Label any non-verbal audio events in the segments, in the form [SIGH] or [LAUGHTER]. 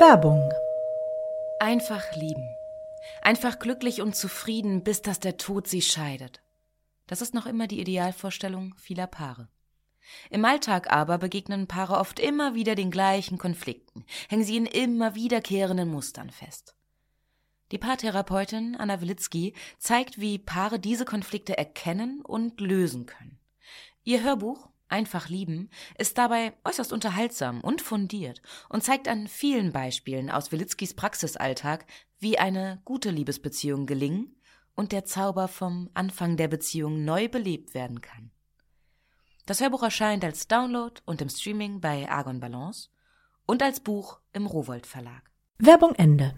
Werbung. Einfach lieben. Einfach glücklich und zufrieden, bis dass der Tod sie scheidet. Das ist noch immer die Idealvorstellung vieler Paare. Im Alltag aber begegnen Paare oft immer wieder den gleichen Konflikten, hängen sie in immer wiederkehrenden Mustern fest. Die Paartherapeutin Anna Wilitzki zeigt, wie Paare diese Konflikte erkennen und lösen können. Ihr Hörbuch Einfach lieben ist dabei äußerst unterhaltsam und fundiert und zeigt an vielen Beispielen aus Wilitzkis Praxisalltag, wie eine gute Liebesbeziehung gelingen und der Zauber vom Anfang der Beziehung neu belebt werden kann. Das Hörbuch erscheint als Download und im Streaming bei Argon Balance und als Buch im Rowold Verlag. Werbung Ende.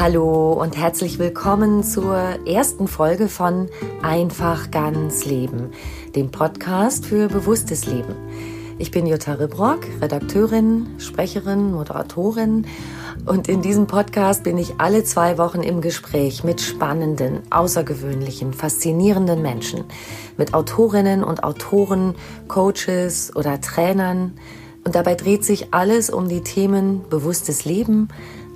Hallo und herzlich willkommen zur ersten Folge von Einfach ganz Leben, dem Podcast für bewusstes Leben. Ich bin Jutta Ribrock, Redakteurin, Sprecherin, Moderatorin und in diesem Podcast bin ich alle zwei Wochen im Gespräch mit spannenden, außergewöhnlichen, faszinierenden Menschen, mit Autorinnen und Autoren, Coaches oder Trainern. Und dabei dreht sich alles um die Themen bewusstes Leben,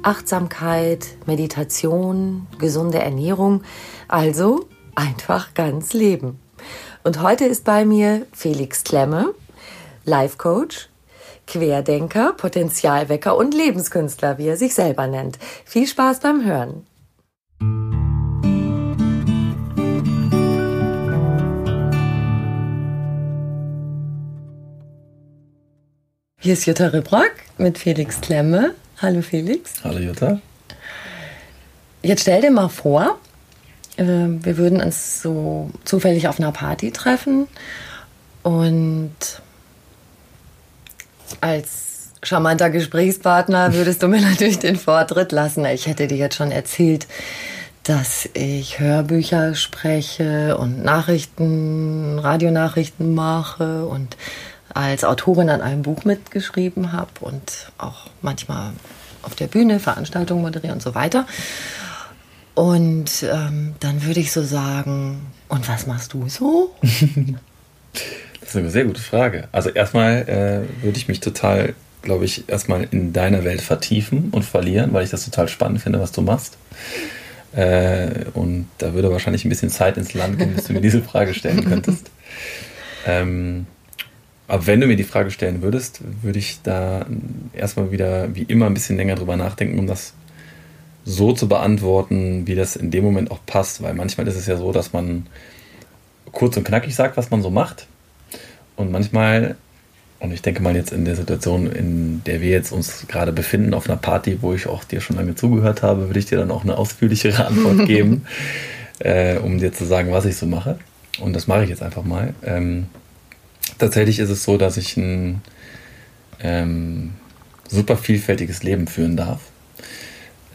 Achtsamkeit, Meditation, gesunde Ernährung, also einfach ganz leben. Und heute ist bei mir Felix Klemme, Life Coach, Querdenker, Potenzialwecker und Lebenskünstler, wie er sich selber nennt. Viel Spaß beim Hören. Hier ist Jutta Ribrock mit Felix Klemme. Hallo Felix. Hallo Jutta. Jetzt stell dir mal vor, äh, wir würden uns so zufällig auf einer Party treffen und als charmanter Gesprächspartner würdest du mir [LAUGHS] natürlich den Vortritt lassen. Ich hätte dir jetzt schon erzählt, dass ich Hörbücher spreche und Nachrichten, Radionachrichten mache und als Autorin an einem Buch mitgeschrieben habe und auch manchmal auf der Bühne Veranstaltungen moderiere und so weiter. Und ähm, dann würde ich so sagen, und was machst du so? das ist eine sehr gute Frage. Also erstmal äh, würde ich mich total, glaube ich, erstmal in deiner Welt vertiefen und verlieren, weil ich das total spannend finde, was du machst. Äh, und da würde wahrscheinlich ein bisschen Zeit ins Land gehen, bis du mir diese Frage stellen könntest. [LAUGHS] Ähm, aber wenn du mir die Frage stellen würdest, würde ich da erstmal wieder wie immer ein bisschen länger drüber nachdenken, um das so zu beantworten, wie das in dem Moment auch passt. Weil manchmal ist es ja so, dass man kurz und knackig sagt, was man so macht. Und manchmal, und ich denke mal jetzt in der Situation, in der wir jetzt uns gerade befinden, auf einer Party, wo ich auch dir schon lange zugehört habe, würde ich dir dann auch eine ausführlichere [LAUGHS] Antwort geben, [LAUGHS] äh, um dir zu sagen, was ich so mache. Und das mache ich jetzt einfach mal. Ähm, tatsächlich ist es so, dass ich ein ähm, super vielfältiges Leben führen darf.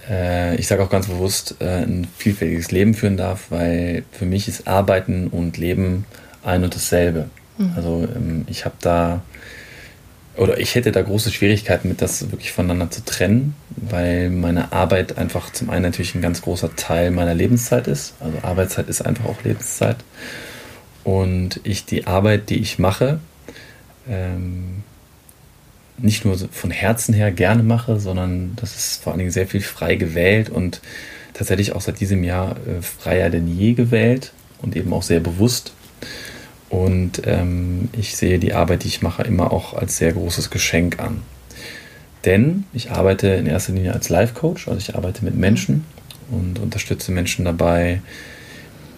Äh, ich sage auch ganz bewusst, äh, ein vielfältiges Leben führen darf, weil für mich ist Arbeiten und Leben ein und dasselbe. Mhm. Also ähm, ich habe da oder ich hätte da große Schwierigkeiten mit, das wirklich voneinander zu trennen, weil meine Arbeit einfach zum einen natürlich ein ganz großer Teil meiner Lebenszeit ist. Also Arbeitszeit ist einfach auch Lebenszeit und ich die Arbeit, die ich mache, ähm, nicht nur von Herzen her gerne mache, sondern das ist vor allen Dingen sehr viel frei gewählt und tatsächlich auch seit diesem Jahr äh, freier denn je gewählt und eben auch sehr bewusst. Und ähm, ich sehe die Arbeit, die ich mache, immer auch als sehr großes Geschenk an. Denn ich arbeite in erster Linie als Life Coach, also ich arbeite mit Menschen und unterstütze Menschen dabei,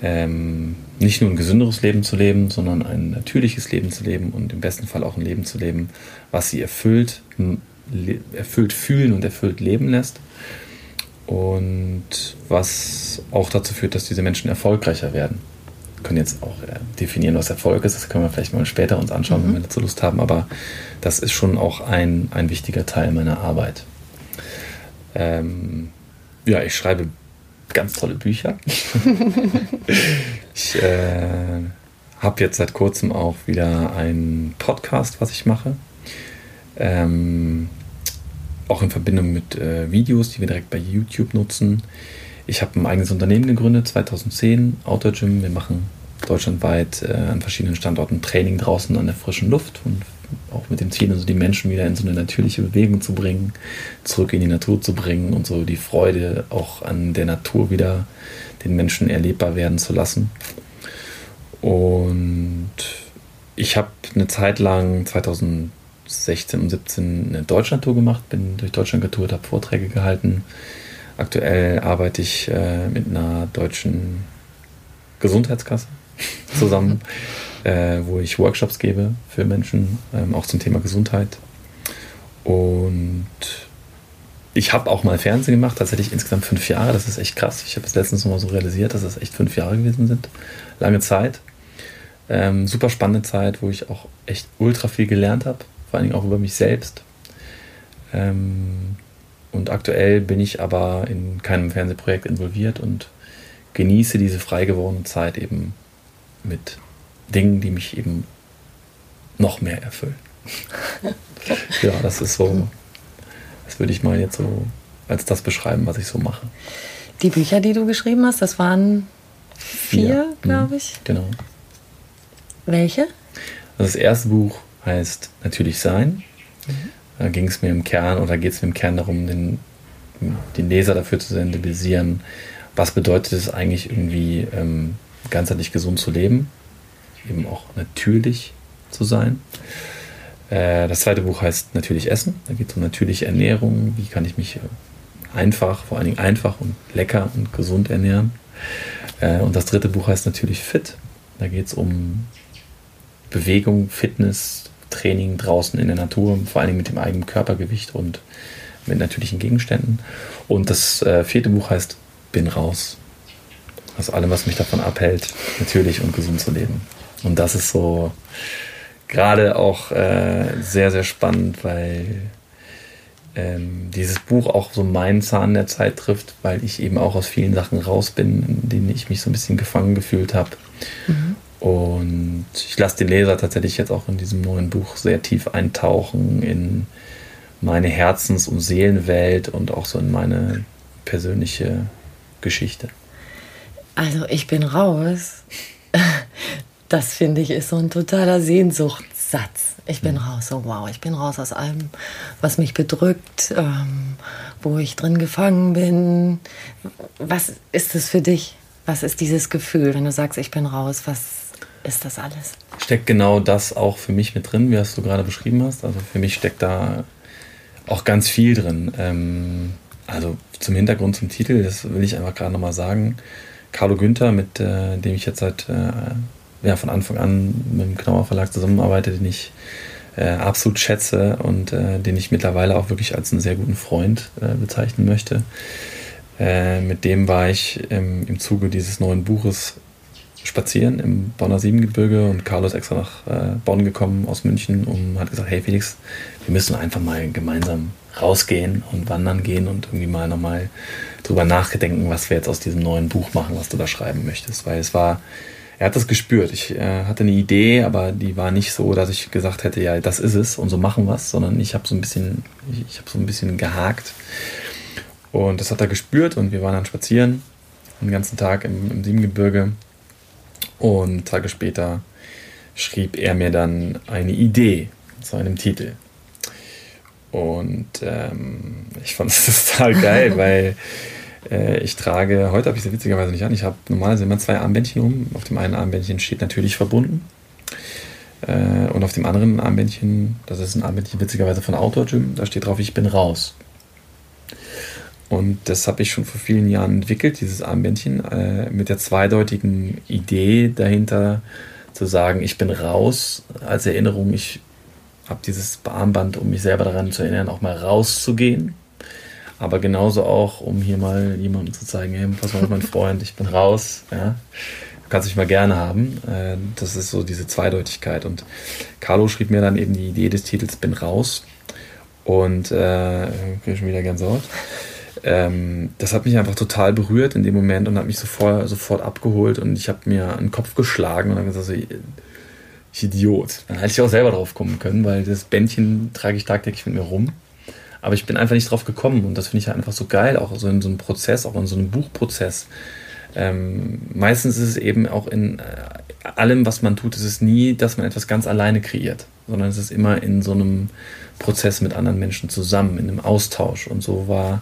ähm, nicht nur ein gesünderes Leben zu leben, sondern ein natürliches Leben zu leben und im besten Fall auch ein Leben zu leben, was sie erfüllt, erfüllt fühlen und erfüllt leben lässt. Und was auch dazu führt, dass diese Menschen erfolgreicher werden. Wir können jetzt auch äh, definieren, was Erfolg ist. Das können wir vielleicht mal später uns anschauen, mhm. wenn wir dazu Lust haben. Aber das ist schon auch ein, ein wichtiger Teil meiner Arbeit. Ähm, ja, ich schreibe ganz tolle Bücher. [LAUGHS] [LAUGHS] ich äh, habe jetzt seit kurzem auch wieder einen Podcast, was ich mache. Ähm, auch in Verbindung mit äh, Videos, die wir direkt bei YouTube nutzen. Ich habe ein eigenes Unternehmen gegründet, 2010, Outdoor Gym. Wir machen deutschlandweit äh, an verschiedenen Standorten Training draußen an der frischen Luft und auch mit dem Ziel, also die Menschen wieder in so eine natürliche Bewegung zu bringen, zurück in die Natur zu bringen und so die Freude auch an der Natur wieder den Menschen erlebbar werden zu lassen. Und ich habe eine Zeit lang 2016 und 17 eine Deutschlandtour gemacht, bin durch Deutschland getourt, habe Vorträge gehalten. Aktuell arbeite ich äh, mit einer deutschen Gesundheitskasse zusammen, [LAUGHS] äh, wo ich Workshops gebe für Menschen, ähm, auch zum Thema Gesundheit. Und ich habe auch mal Fernsehen gemacht, tatsächlich insgesamt fünf Jahre. Das ist echt krass. Ich habe es letztens mal so realisiert, dass es echt fünf Jahre gewesen sind. Lange Zeit. Ähm, super spannende Zeit, wo ich auch echt ultra viel gelernt habe, vor allen Dingen auch über mich selbst. Ähm, und aktuell bin ich aber in keinem Fernsehprojekt involviert und genieße diese frei gewordene Zeit eben mit Dingen, die mich eben noch mehr erfüllen. [LAUGHS] ja, das ist so, das würde ich mal jetzt so als das beschreiben, was ich so mache. Die Bücher, die du geschrieben hast, das waren vier, mhm. glaube ich. Genau. Welche? Also das erste Buch heißt Natürlich Sein. Mhm. Da ging es mir im Kern oder geht es mir im Kern darum, den, den Leser dafür zu sensibilisieren, was bedeutet es eigentlich irgendwie ähm, ganzheitlich gesund zu leben, eben auch natürlich zu sein. Äh, das zweite Buch heißt Natürlich Essen. Da geht es um natürliche Ernährung. Wie kann ich mich äh, einfach, vor allen Dingen einfach und lecker und gesund ernähren. Äh, und das dritte Buch heißt Natürlich Fit. Da geht es um Bewegung, Fitness, Training draußen in der Natur, vor allem mit dem eigenen Körpergewicht und mit natürlichen Gegenständen. Und das vierte Buch heißt Bin raus. Aus allem, was mich davon abhält, natürlich und gesund zu leben. Und das ist so gerade auch äh, sehr, sehr spannend, weil ähm, dieses Buch auch so meinen Zahn der Zeit trifft, weil ich eben auch aus vielen Sachen raus bin, in denen ich mich so ein bisschen gefangen gefühlt habe. Mhm. Und ich lasse den Leser tatsächlich jetzt auch in diesem neuen Buch sehr tief eintauchen in meine Herzens- und Seelenwelt und auch so in meine persönliche Geschichte. Also ich bin raus. Das finde ich ist so ein totaler Sehnsuchtssatz. Ich bin mhm. raus, so wow, ich bin raus aus allem, was mich bedrückt, ähm, wo ich drin gefangen bin. Was ist es für dich? Was ist dieses Gefühl, wenn du sagst, ich bin raus? Was ist das alles? Steckt genau das auch für mich mit drin, wie es du gerade beschrieben hast. Also für mich steckt da auch ganz viel drin. Ähm, also zum Hintergrund, zum Titel, das will ich einfach gerade nochmal sagen. Carlo Günther, mit äh, dem ich jetzt seit äh, ja, von Anfang an mit dem Knauer Verlag zusammenarbeite, den ich äh, absolut schätze und äh, den ich mittlerweile auch wirklich als einen sehr guten Freund äh, bezeichnen möchte. Äh, mit dem war ich ähm, im Zuge dieses neuen Buches spazieren im Bonner Siebengebirge und Carlos extra nach äh, Bonn gekommen aus München und hat gesagt, hey Felix, wir müssen einfach mal gemeinsam rausgehen und wandern gehen und irgendwie mal nochmal drüber nachdenken, was wir jetzt aus diesem neuen Buch machen, was du da schreiben möchtest. Weil es war, er hat das gespürt. Ich äh, hatte eine Idee, aber die war nicht so, dass ich gesagt hätte, ja, das ist es und so machen wir es, sondern ich habe so ein bisschen, ich, ich habe so ein bisschen gehakt. Und das hat er gespürt und wir waren dann spazieren den ganzen Tag im, im Siebengebirge und Tage später schrieb er mir dann eine Idee zu einem Titel. Und ähm, ich fand [LAUGHS] es total geil, weil [LAUGHS] ich trage, heute habe ich sie witzigerweise nicht an, ich habe normalerweise immer zwei Armbändchen um. Auf dem einen Armbändchen steht natürlich verbunden. Äh, und auf dem anderen Armbändchen, das ist ein Armbändchen witzigerweise von Outdoor Gym, da steht drauf, ich bin raus. Und das habe ich schon vor vielen Jahren entwickelt, dieses Armbändchen, äh, mit der zweideutigen Idee dahinter zu sagen, ich bin raus, als Erinnerung, ich habe dieses Armband, um mich selber daran zu erinnern, auch mal rauszugehen. Aber genauso auch, um hier mal jemandem zu zeigen, hey, pass mal auf, mein Freund, ich bin raus. Ja? Du kannst mich mal gerne haben. Äh, das ist so diese Zweideutigkeit. Und Carlo schrieb mir dann eben die Idee des Titels Bin raus. Und äh, ich schon wieder ganz Ort. Ähm, das hat mich einfach total berührt in dem Moment und hat mich sofort, sofort abgeholt und ich habe mir einen Kopf geschlagen und dann gesagt, so, ich Idiot. Dann hätte ich auch selber drauf kommen können, weil das Bändchen trage ich tagtäglich mit mir rum. Aber ich bin einfach nicht drauf gekommen und das finde ich halt einfach so geil, auch so in so einem Prozess, auch in so einem Buchprozess. Ähm, meistens ist es eben auch in äh, allem, was man tut, ist es nie, dass man etwas ganz alleine kreiert, sondern es ist immer in so einem Prozess mit anderen Menschen zusammen, in einem Austausch. Und so war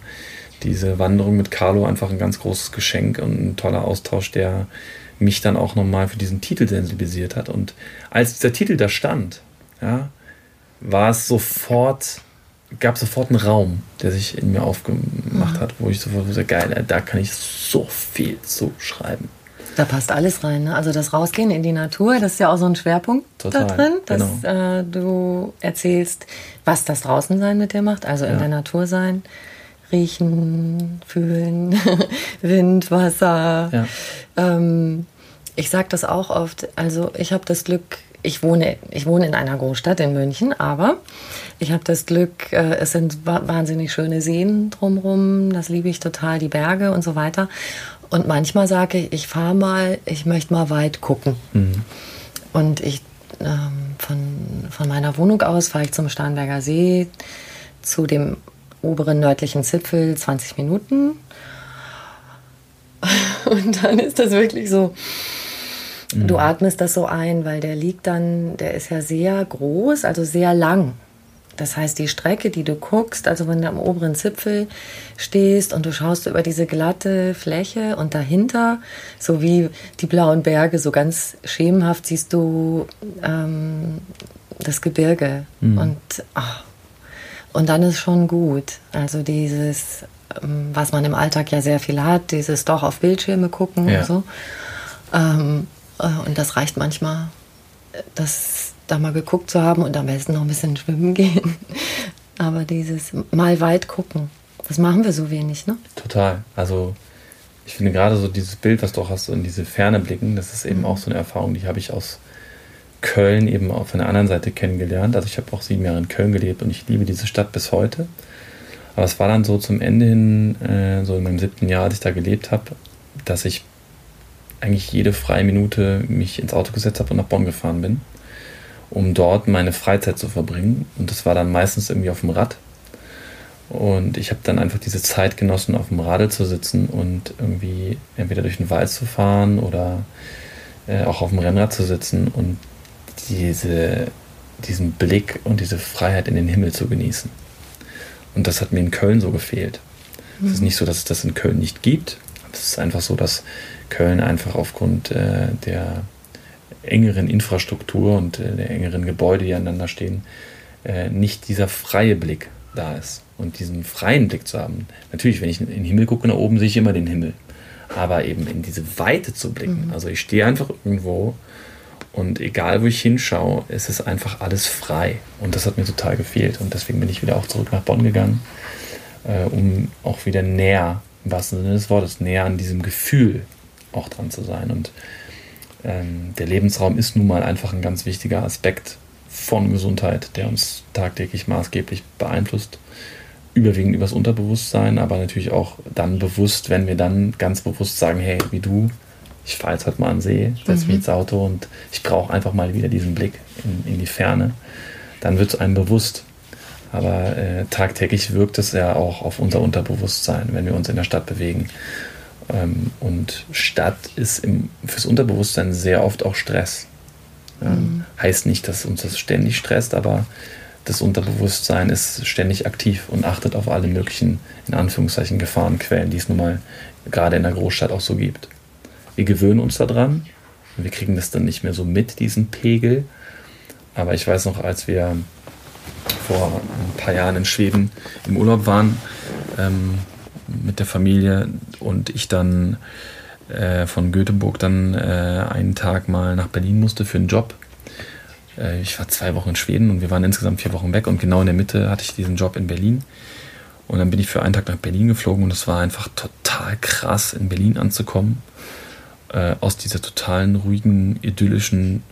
diese Wanderung mit Carlo einfach ein ganz großes Geschenk und ein toller Austausch, der mich dann auch nochmal für diesen Titel sensibilisiert hat. Und als dieser Titel da stand, ja, war es sofort, gab sofort einen Raum, der sich in mir aufgemacht mhm. hat, wo ich sofort so geil, da kann ich so viel zu schreiben. Da passt alles rein. Ne? Also das Rausgehen in die Natur, das ist ja auch so ein Schwerpunkt Total, da drin, dass genau. äh, du erzählst, was das Draußensein mit dir macht, also in der Natur sein riechen, fühlen, [LAUGHS] Wind, Wasser. Ja. Ähm, ich sage das auch oft. Also ich habe das Glück, ich wohne, ich wohne in einer Großstadt in München, aber ich habe das Glück, äh, es sind wahnsinnig schöne Seen drumherum, das liebe ich total, die Berge und so weiter. Und manchmal sage ich, ich fahre mal, ich möchte mal weit gucken. Mhm. Und ich ähm, von, von meiner Wohnung aus fahre ich zum Starnberger See, zu dem oberen nördlichen Zipfel 20 Minuten. [LAUGHS] Und dann ist das wirklich so, mhm. du atmest das so ein, weil der liegt dann, der ist ja sehr groß, also sehr lang. Das heißt, die Strecke, die du guckst, also wenn du am oberen Zipfel stehst und du schaust über diese glatte Fläche und dahinter, so wie die blauen Berge, so ganz schemenhaft siehst du ähm, das Gebirge. Mhm. Und ach, und dann ist schon gut. Also dieses, ähm, was man im Alltag ja sehr viel hat, dieses doch auf Bildschirme gucken ja. und so. Ähm, äh, und das reicht manchmal, das da mal geguckt zu haben und am besten noch ein bisschen schwimmen [LAUGHS] gehen. Aber dieses mal weit gucken, das machen wir so wenig, ne? Total. Also ich finde gerade so dieses Bild, was du auch hast, so in diese Ferne blicken, das ist eben mhm. auch so eine Erfahrung, die habe ich aus Köln eben auch von der anderen Seite kennengelernt. Also ich habe auch sieben Jahre in Köln gelebt und ich liebe diese Stadt bis heute. Aber es war dann so zum Ende hin, äh, so in meinem siebten Jahr, als ich da gelebt habe, dass ich eigentlich jede freie Minute mich ins Auto gesetzt habe und nach Bonn gefahren bin, um dort meine Freizeit zu verbringen. Und das war dann meistens irgendwie auf dem Rad. Und ich habe dann einfach diese Zeit genossen, auf dem Radl zu sitzen und irgendwie entweder durch den Wald zu fahren oder äh, auch auf dem Rennrad zu sitzen und diese, diesen Blick und diese Freiheit in den Himmel zu genießen. Und das hat mir in Köln so gefehlt. Mhm. Es ist nicht so, dass es das in Köln nicht gibt. Es ist einfach so, dass Köln einfach aufgrund äh, der engeren Infrastruktur und äh, der engeren Gebäude, die aneinander stehen, äh, nicht dieser freie Blick da ist. Und diesen freien Blick zu haben. Natürlich, wenn ich in den Himmel gucke nach oben, sehe ich immer den Himmel. Aber eben in diese Weite zu blicken. Mhm. Also ich stehe einfach irgendwo und egal, wo ich hinschaue, ist es einfach alles frei. Und das hat mir total gefehlt. Und deswegen bin ich wieder auch zurück nach Bonn gegangen, äh, um auch wieder näher, im wahrsten Sinne des Wortes, näher an diesem Gefühl auch dran zu sein. Und ähm, der Lebensraum ist nun mal einfach ein ganz wichtiger Aspekt von Gesundheit, der uns tagtäglich maßgeblich beeinflusst. Überwiegend übers Unterbewusstsein, aber natürlich auch dann bewusst, wenn wir dann ganz bewusst sagen, hey, wie du, ich fahre jetzt heute mal an See, setze mhm. mich ins Auto und ich brauche einfach mal wieder diesen Blick in, in die Ferne. Dann wird es einem bewusst. Aber äh, tagtäglich wirkt es ja auch auf unser Unterbewusstsein, wenn wir uns in der Stadt bewegen. Ähm, und Stadt ist im, fürs Unterbewusstsein sehr oft auch Stress. Mhm. Heißt nicht, dass uns das ständig stresst, aber das Unterbewusstsein ist ständig aktiv und achtet auf alle möglichen, in Anführungszeichen, Gefahrenquellen, die es nun mal gerade in der Großstadt auch so gibt. Wir gewöhnen uns daran. Wir kriegen das dann nicht mehr so mit, diesen Pegel. Aber ich weiß noch, als wir vor ein paar Jahren in Schweden im Urlaub waren ähm, mit der Familie und ich dann äh, von Göteborg dann äh, einen Tag mal nach Berlin musste für einen Job, äh, ich war zwei Wochen in Schweden und wir waren insgesamt vier Wochen weg und genau in der Mitte hatte ich diesen Job in Berlin. Und dann bin ich für einen Tag nach Berlin geflogen und es war einfach total krass, in Berlin anzukommen. Äh, aus dieser totalen, ruhigen, idyllischen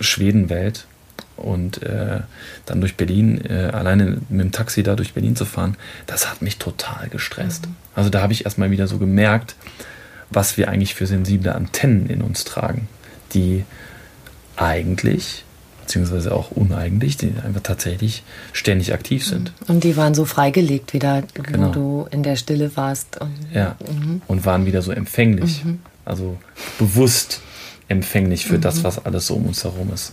Schwedenwelt und äh, dann durch Berlin, äh, alleine mit dem Taxi da durch Berlin zu fahren, das hat mich total gestresst. Mhm. Also da habe ich erstmal wieder so gemerkt, was wir eigentlich für sensible Antennen in uns tragen, die eigentlich, beziehungsweise auch uneigentlich, die einfach tatsächlich ständig aktiv sind. Mhm. Und die waren so freigelegt wieder, genau. wo du in der Stille warst. Und, ja, mhm. und waren wieder so empfänglich, mhm. also bewusst empfänglich für das, mhm. was alles so um uns herum ist.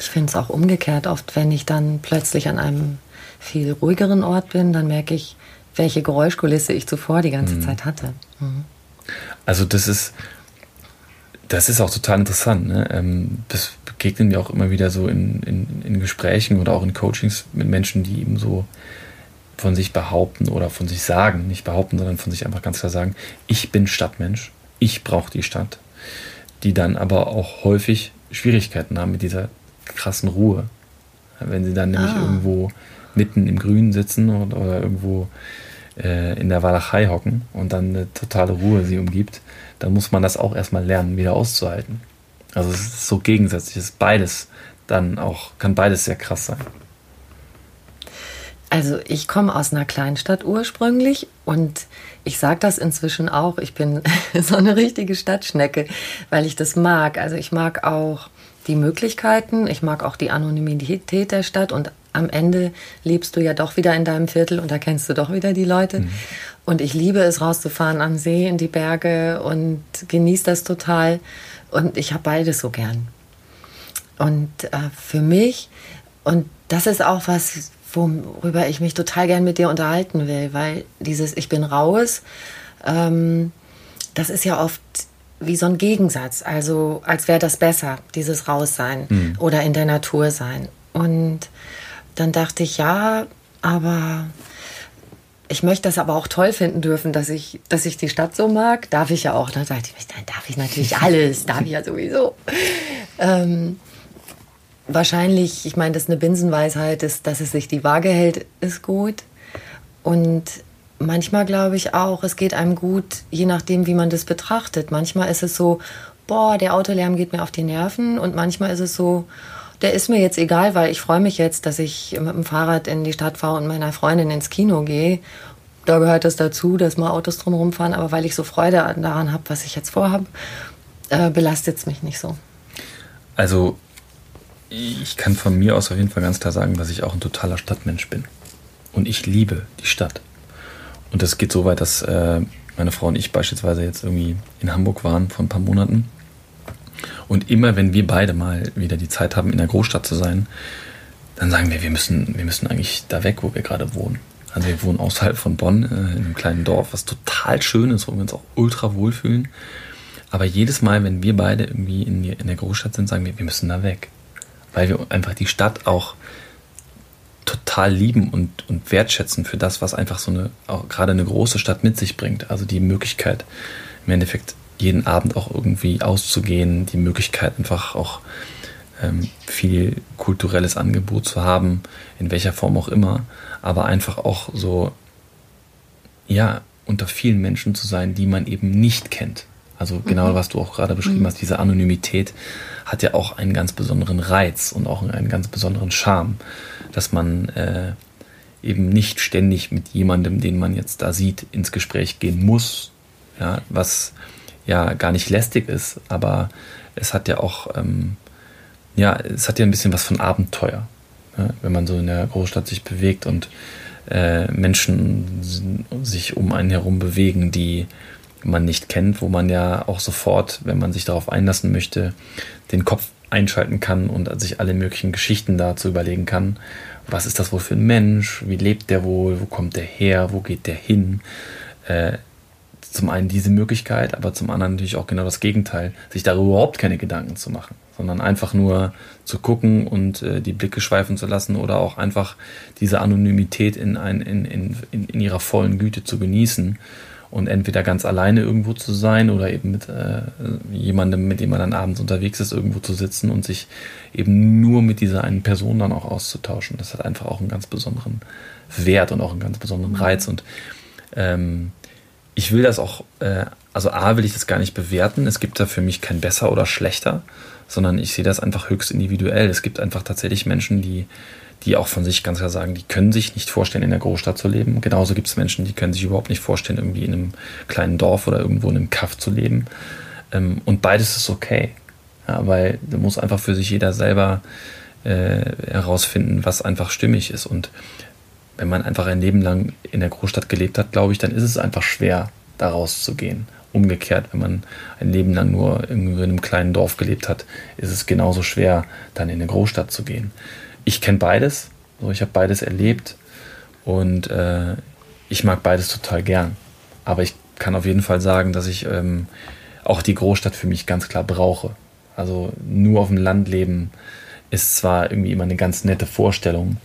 Ich finde es auch umgekehrt oft, wenn ich dann plötzlich an einem viel ruhigeren Ort bin, dann merke ich, welche Geräuschkulisse ich zuvor die ganze mhm. Zeit hatte. Mhm. Also das ist, das ist auch total interessant. Ne? Ähm, das begegnen mir auch immer wieder so in, in, in Gesprächen oder auch in Coachings mit Menschen, die eben so von sich behaupten oder von sich sagen, nicht behaupten, sondern von sich einfach ganz klar sagen, ich bin Stadtmensch, ich brauche die Stadt, die dann aber auch häufig Schwierigkeiten haben mit dieser krassen Ruhe. Wenn sie dann nämlich ah. irgendwo mitten im Grünen sitzen oder, oder irgendwo äh, in der Walachei hocken und dann eine totale Ruhe sie umgibt, dann muss man das auch erstmal lernen, wieder auszuhalten. Also es ist so gegensätzlich, es ist beides dann auch, kann beides sehr krass sein. Also ich komme aus einer Kleinstadt ursprünglich und ich sage das inzwischen auch, ich bin [LAUGHS] so eine richtige Stadtschnecke, weil ich das mag. Also ich mag auch die Möglichkeiten, ich mag auch die Anonymität der Stadt und am Ende lebst du ja doch wieder in deinem Viertel und da kennst du doch wieder die Leute. Mhm. Und ich liebe es, rauszufahren am See, in die Berge und genieße das total. Und ich habe beides so gern. Und äh, für mich, und das ist auch was, worüber ich mich total gern mit dir unterhalten will, weil dieses Ich bin raus, ähm, das ist ja oft wie so ein Gegensatz, also als wäre das besser, dieses Raussein mhm. oder in der Natur sein. Und dann dachte ich, ja, aber ich möchte das aber auch toll finden dürfen, dass ich, dass ich die Stadt so mag. Darf ich ja auch. Dann dachte ich, dann darf ich natürlich [LAUGHS] alles, darf ich ja sowieso. Ähm, wahrscheinlich, ich meine, das ist eine Binsenweisheit, ist, dass es sich die Waage hält, ist gut. Und manchmal glaube ich auch, es geht einem gut, je nachdem, wie man das betrachtet. Manchmal ist es so, boah, der Autolärm geht mir auf die Nerven. Und manchmal ist es so, der ist mir jetzt egal, weil ich freue mich jetzt, dass ich mit dem Fahrrad in die Stadt fahre und meiner Freundin ins Kino gehe. Da gehört es das dazu, dass mal Autos drumherum fahren, aber weil ich so Freude daran habe, was ich jetzt vorhabe, äh, belastet es mich nicht so. Also ich kann von mir aus auf jeden Fall ganz klar sagen, dass ich auch ein totaler Stadtmensch bin. Und ich liebe die Stadt. Und das geht so weit, dass äh, meine Frau und ich beispielsweise jetzt irgendwie in Hamburg waren vor ein paar Monaten und immer, wenn wir beide mal wieder die Zeit haben, in der Großstadt zu sein, dann sagen wir, wir müssen, wir müssen eigentlich da weg, wo wir gerade wohnen. Also wir wohnen außerhalb von Bonn, äh, in einem kleinen Dorf, was total schön ist, wo wir uns auch ultra wohlfühlen. Aber jedes Mal, wenn wir beide irgendwie in, die, in der Großstadt sind, sagen wir, wir müssen da weg. Weil wir einfach die Stadt auch total lieben und, und wertschätzen für das, was einfach so eine, auch gerade eine große Stadt mit sich bringt. Also die Möglichkeit, im Endeffekt jeden Abend auch irgendwie auszugehen, die Möglichkeit einfach auch ähm, viel kulturelles Angebot zu haben, in welcher Form auch immer, aber einfach auch so, ja, unter vielen Menschen zu sein, die man eben nicht kennt. Also genau, mhm. was du auch gerade beschrieben mhm. hast, diese Anonymität hat ja auch einen ganz besonderen Reiz und auch einen ganz besonderen Charme, dass man äh, eben nicht ständig mit jemandem, den man jetzt da sieht, ins Gespräch gehen muss, ja, was ja gar nicht lästig ist, aber es hat ja auch, ähm, ja, es hat ja ein bisschen was von Abenteuer, ne? wenn man so in der Großstadt sich bewegt und äh, Menschen sich um einen herum bewegen, die man nicht kennt, wo man ja auch sofort, wenn man sich darauf einlassen möchte, den Kopf einschalten kann und sich alle möglichen Geschichten dazu überlegen kann. Was ist das wohl für ein Mensch? Wie lebt der wohl? Wo kommt der her? Wo geht der hin? Äh, zum einen diese Möglichkeit, aber zum anderen natürlich auch genau das Gegenteil, sich darüber überhaupt keine Gedanken zu machen, sondern einfach nur zu gucken und äh, die Blicke schweifen zu lassen oder auch einfach diese Anonymität in, ein, in, in, in ihrer vollen Güte zu genießen Und entweder ganz alleine irgendwo zu sein oder eben mit äh, jemandem, mit dem man dann abends unterwegs ist, irgendwo zu sitzen und sich eben nur mit dieser einen Person dann auch auszutauschen. Das hat einfach auch einen ganz besonderen Wert und auch einen ganz besonderen Reiz. Und ähm, ich will das auch, äh, also A will ich das gar nicht bewerten. Es gibt da für mich kein besser oder schlechter, sondern ich sehe das einfach höchst individuell. Es gibt einfach tatsächlich Menschen, die, die auch von sich ganz klar sagen, die können sich nicht vorstellen, in der Großstadt zu leben. Genauso gibt es Menschen, die können sich überhaupt nicht vorstellen, irgendwie in einem kleinen Dorf oder irgendwo in einem Kaff zu leben. Ähm, und beides ist okay. Ja, weil da muss einfach für sich jeder selber äh, herausfinden, was einfach stimmig ist. Und wenn man einfach ein Leben lang in der Großstadt gelebt hat, glaube ich, dann ist es einfach schwer, da rauszugehen. Umgekehrt, wenn man ein Leben lang nur in einem kleinen Dorf gelebt hat, ist es genauso schwer, dann in eine Großstadt zu gehen. Ich kenne beides, so, ich habe beides erlebt und äh, ich mag beides total gern. Aber ich kann auf jeden Fall sagen, dass ich ähm, auch die Großstadt für mich ganz klar brauche. Also nur auf dem Land leben ist zwar irgendwie immer eine ganz nette Vorstellung,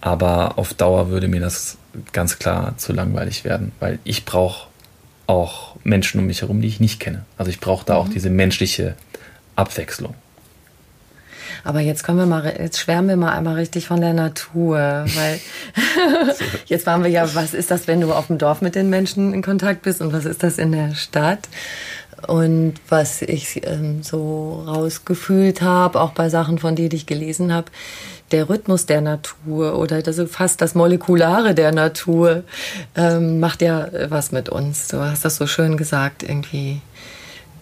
aber auf Dauer würde mir das ganz klar zu langweilig werden, weil ich brauche auch Menschen um mich herum, die ich nicht kenne. Also ich brauche da mhm. auch diese menschliche Abwechslung. Aber jetzt kommen wir mal, jetzt schwärmen wir mal einmal richtig von der Natur, weil [LAUGHS] jetzt waren wir ja, was ist das, wenn du auf dem Dorf mit den Menschen in Kontakt bist und was ist das in der Stadt? Und was ich ähm, so rausgefühlt habe, auch bei Sachen, von denen ich gelesen habe, der Rhythmus der Natur oder das, fast das Molekulare der Natur ähm, macht ja was mit uns. Du hast das so schön gesagt, irgendwie,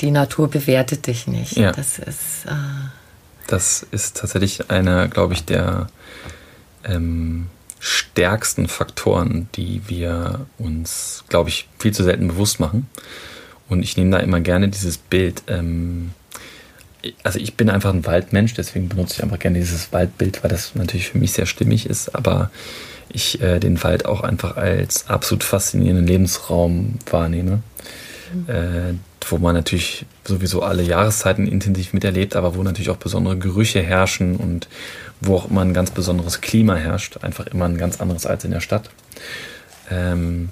die Natur bewertet dich nicht. Ja. Das ist, äh das ist tatsächlich einer, glaube ich, der ähm, stärksten Faktoren, die wir uns, glaube ich, viel zu selten bewusst machen. Und ich nehme da immer gerne dieses Bild. Ähm, also ich bin einfach ein Waldmensch, deswegen benutze ich einfach gerne dieses Waldbild, weil das natürlich für mich sehr stimmig ist, aber ich äh, den Wald auch einfach als absolut faszinierenden Lebensraum wahrnehme, mhm. äh, wo man natürlich sowieso alle Jahreszeiten intensiv miterlebt, aber wo natürlich auch besondere Gerüche herrschen und wo auch immer ein ganz besonderes Klima herrscht, einfach immer ein ganz anderes als in der Stadt. Ähm,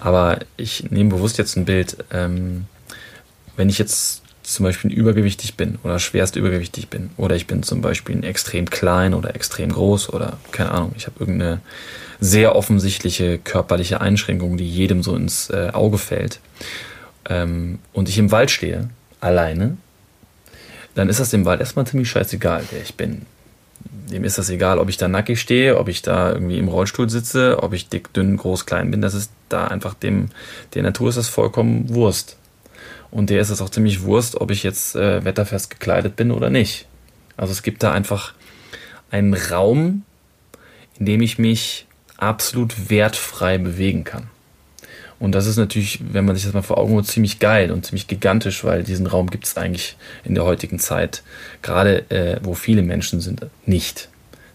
aber ich nehme bewusst jetzt ein Bild, ähm, wenn ich jetzt zum Beispiel übergewichtig bin oder schwerst übergewichtig bin oder ich bin zum Beispiel extrem klein oder extrem groß oder keine Ahnung, ich habe irgendeine sehr offensichtliche körperliche Einschränkung, die jedem so ins äh, Auge fällt ähm, und ich im Wald stehe, alleine, dann ist das dem Wald erstmal ziemlich scheißegal, wer ich bin. Dem ist das egal, ob ich da nackig stehe, ob ich da irgendwie im Rollstuhl sitze, ob ich dick, dünn, groß, klein bin. Das ist da einfach dem, der Natur ist das vollkommen Wurst. Und der ist es auch ziemlich Wurst, ob ich jetzt äh, wetterfest gekleidet bin oder nicht. Also es gibt da einfach einen Raum, in dem ich mich absolut wertfrei bewegen kann. Und das ist natürlich, wenn man sich das mal vor Augen holt, ziemlich geil und ziemlich gigantisch, weil diesen Raum gibt es eigentlich in der heutigen Zeit, gerade äh, wo viele Menschen sind, nicht.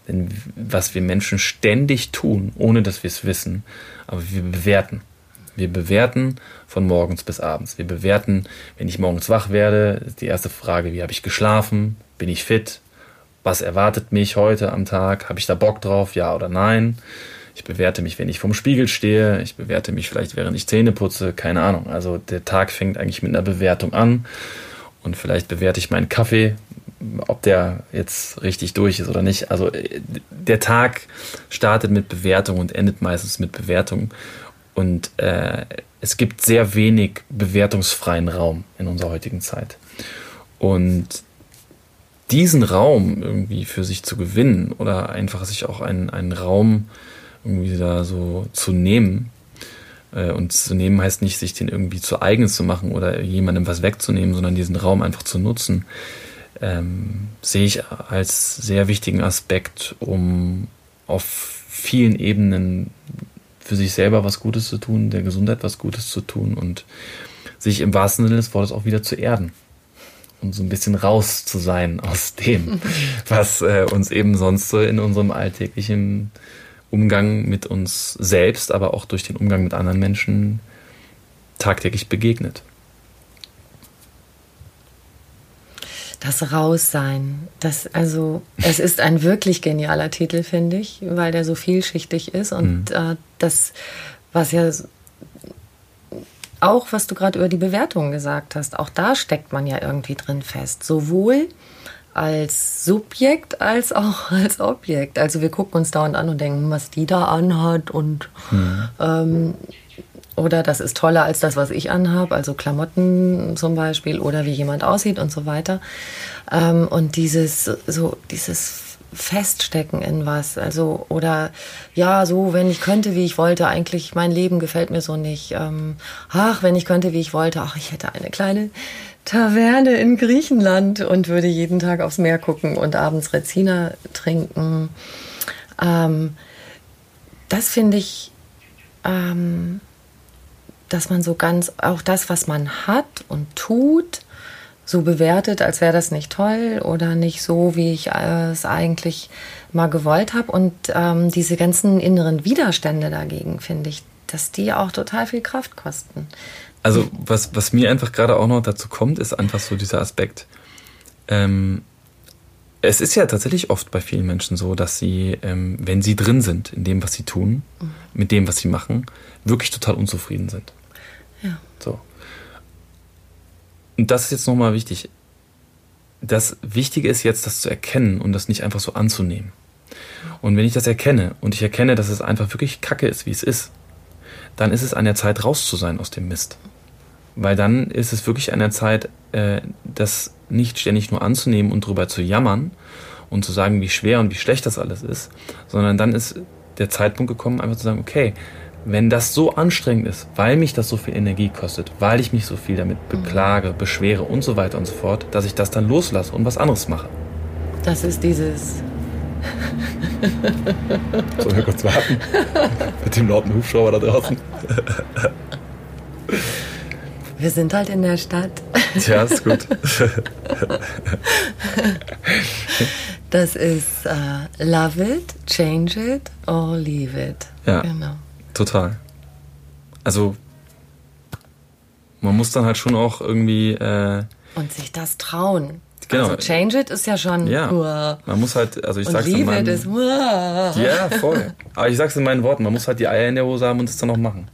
Denn was wir Menschen ständig tun, ohne dass wir es wissen, aber wir bewerten. Wir bewerten von morgens bis abends. Wir bewerten, wenn ich morgens wach werde, ist die erste Frage, wie habe ich geschlafen? Bin ich fit? Was erwartet mich heute am Tag? Habe ich da Bock drauf? Ja oder nein? Ich bewerte mich, wenn ich vorm Spiegel stehe. Ich bewerte mich vielleicht, während ich Zähne putze. Keine Ahnung. Also der Tag fängt eigentlich mit einer Bewertung an. Und vielleicht bewerte ich meinen Kaffee, ob der jetzt richtig durch ist oder nicht. Also äh, der Tag startet mit Bewertung und endet meistens mit Bewertung. Und äh, es gibt sehr wenig bewertungsfreien Raum in unserer heutigen Zeit. Und diesen Raum irgendwie für sich zu gewinnen oder einfach sich auch einen, einen Raum irgendwie da so zu nehmen, äh, und zu nehmen heißt nicht, sich den irgendwie zu eigen zu machen oder jemandem was wegzunehmen, sondern diesen Raum einfach zu nutzen, ähm, sehe ich als sehr wichtigen Aspekt, um auf vielen Ebenen für sich selber was Gutes zu tun, der Gesundheit was Gutes zu tun und sich im wahrsten Sinne des Wortes auch wieder zu erden. Und so ein bisschen raus zu sein aus dem, [LAUGHS] was äh, uns eben sonst so in unserem alltäglichen Umgang mit uns selbst, aber auch durch den Umgang mit anderen Menschen tagtäglich begegnet. Das Raussein, das also es ist ein wirklich genialer Titel, finde ich, weil der so vielschichtig ist und mhm. äh, das, was ja auch, was du gerade über die Bewertung gesagt hast, auch da steckt man ja irgendwie drin fest. Sowohl als Subjekt als auch [LAUGHS] als Objekt. Also wir gucken uns dauernd an und denken, was die da anhat und mhm. ähm, oder das ist toller als das, was ich anhabe, also Klamotten zum Beispiel oder wie jemand aussieht und so weiter. Ähm, und dieses so dieses feststecken in was. Also, oder ja, so, wenn ich könnte, wie ich wollte, eigentlich mein Leben gefällt mir so nicht. Ähm, ach, wenn ich könnte, wie ich wollte, ach, ich hätte eine kleine Taverne in Griechenland und würde jeden Tag aufs Meer gucken und abends Rezina trinken. Ähm, das finde ich, ähm, dass man so ganz, auch das, was man hat und tut, so bewertet, als wäre das nicht toll oder nicht so, wie ich es eigentlich mal gewollt habe. Und ähm, diese ganzen inneren Widerstände dagegen, finde ich, dass die auch total viel Kraft kosten. Also was, was mir einfach gerade auch noch dazu kommt, ist einfach so dieser Aspekt. Ähm, es ist ja tatsächlich oft bei vielen Menschen so, dass sie, ähm, wenn sie drin sind in dem, was sie tun, mhm. mit dem, was sie machen, wirklich total unzufrieden sind. Ja. So. Und das ist jetzt nochmal wichtig. Das Wichtige ist jetzt, das zu erkennen und das nicht einfach so anzunehmen. Und wenn ich das erkenne und ich erkenne, dass es einfach wirklich kacke ist, wie es ist, dann ist es an der Zeit, raus zu sein aus dem Mist. Weil dann ist es wirklich an der Zeit, äh, das nicht ständig nur anzunehmen und drüber zu jammern und zu sagen, wie schwer und wie schlecht das alles ist, sondern dann ist der Zeitpunkt gekommen, einfach zu sagen, okay, wenn das so anstrengend ist, weil mich das so viel Energie kostet, weil ich mich so viel damit mhm. beklage, beschwere und so weiter und so fort, dass ich das dann loslasse und was anderes mache. Das ist dieses. Sollen wir kurz warten? [LAUGHS] Mit dem lauten Hubschrauber da draußen. [LAUGHS] Wir sind halt in der Stadt. Tja, ist gut. [LAUGHS] Das ist uh, Love it, change it or leave it. Ja. Genau. Total. Also man muss dann halt schon auch irgendwie äh, und sich das trauen. Genau. Also Change It ist ja schon. Ja. Uah. Man muss halt, also ich und sag's in meinen, it ist. Uah. Ja, voll. Aber ich sag's in meinen Worten, man muss halt die Eier in der Hose haben und es dann auch machen.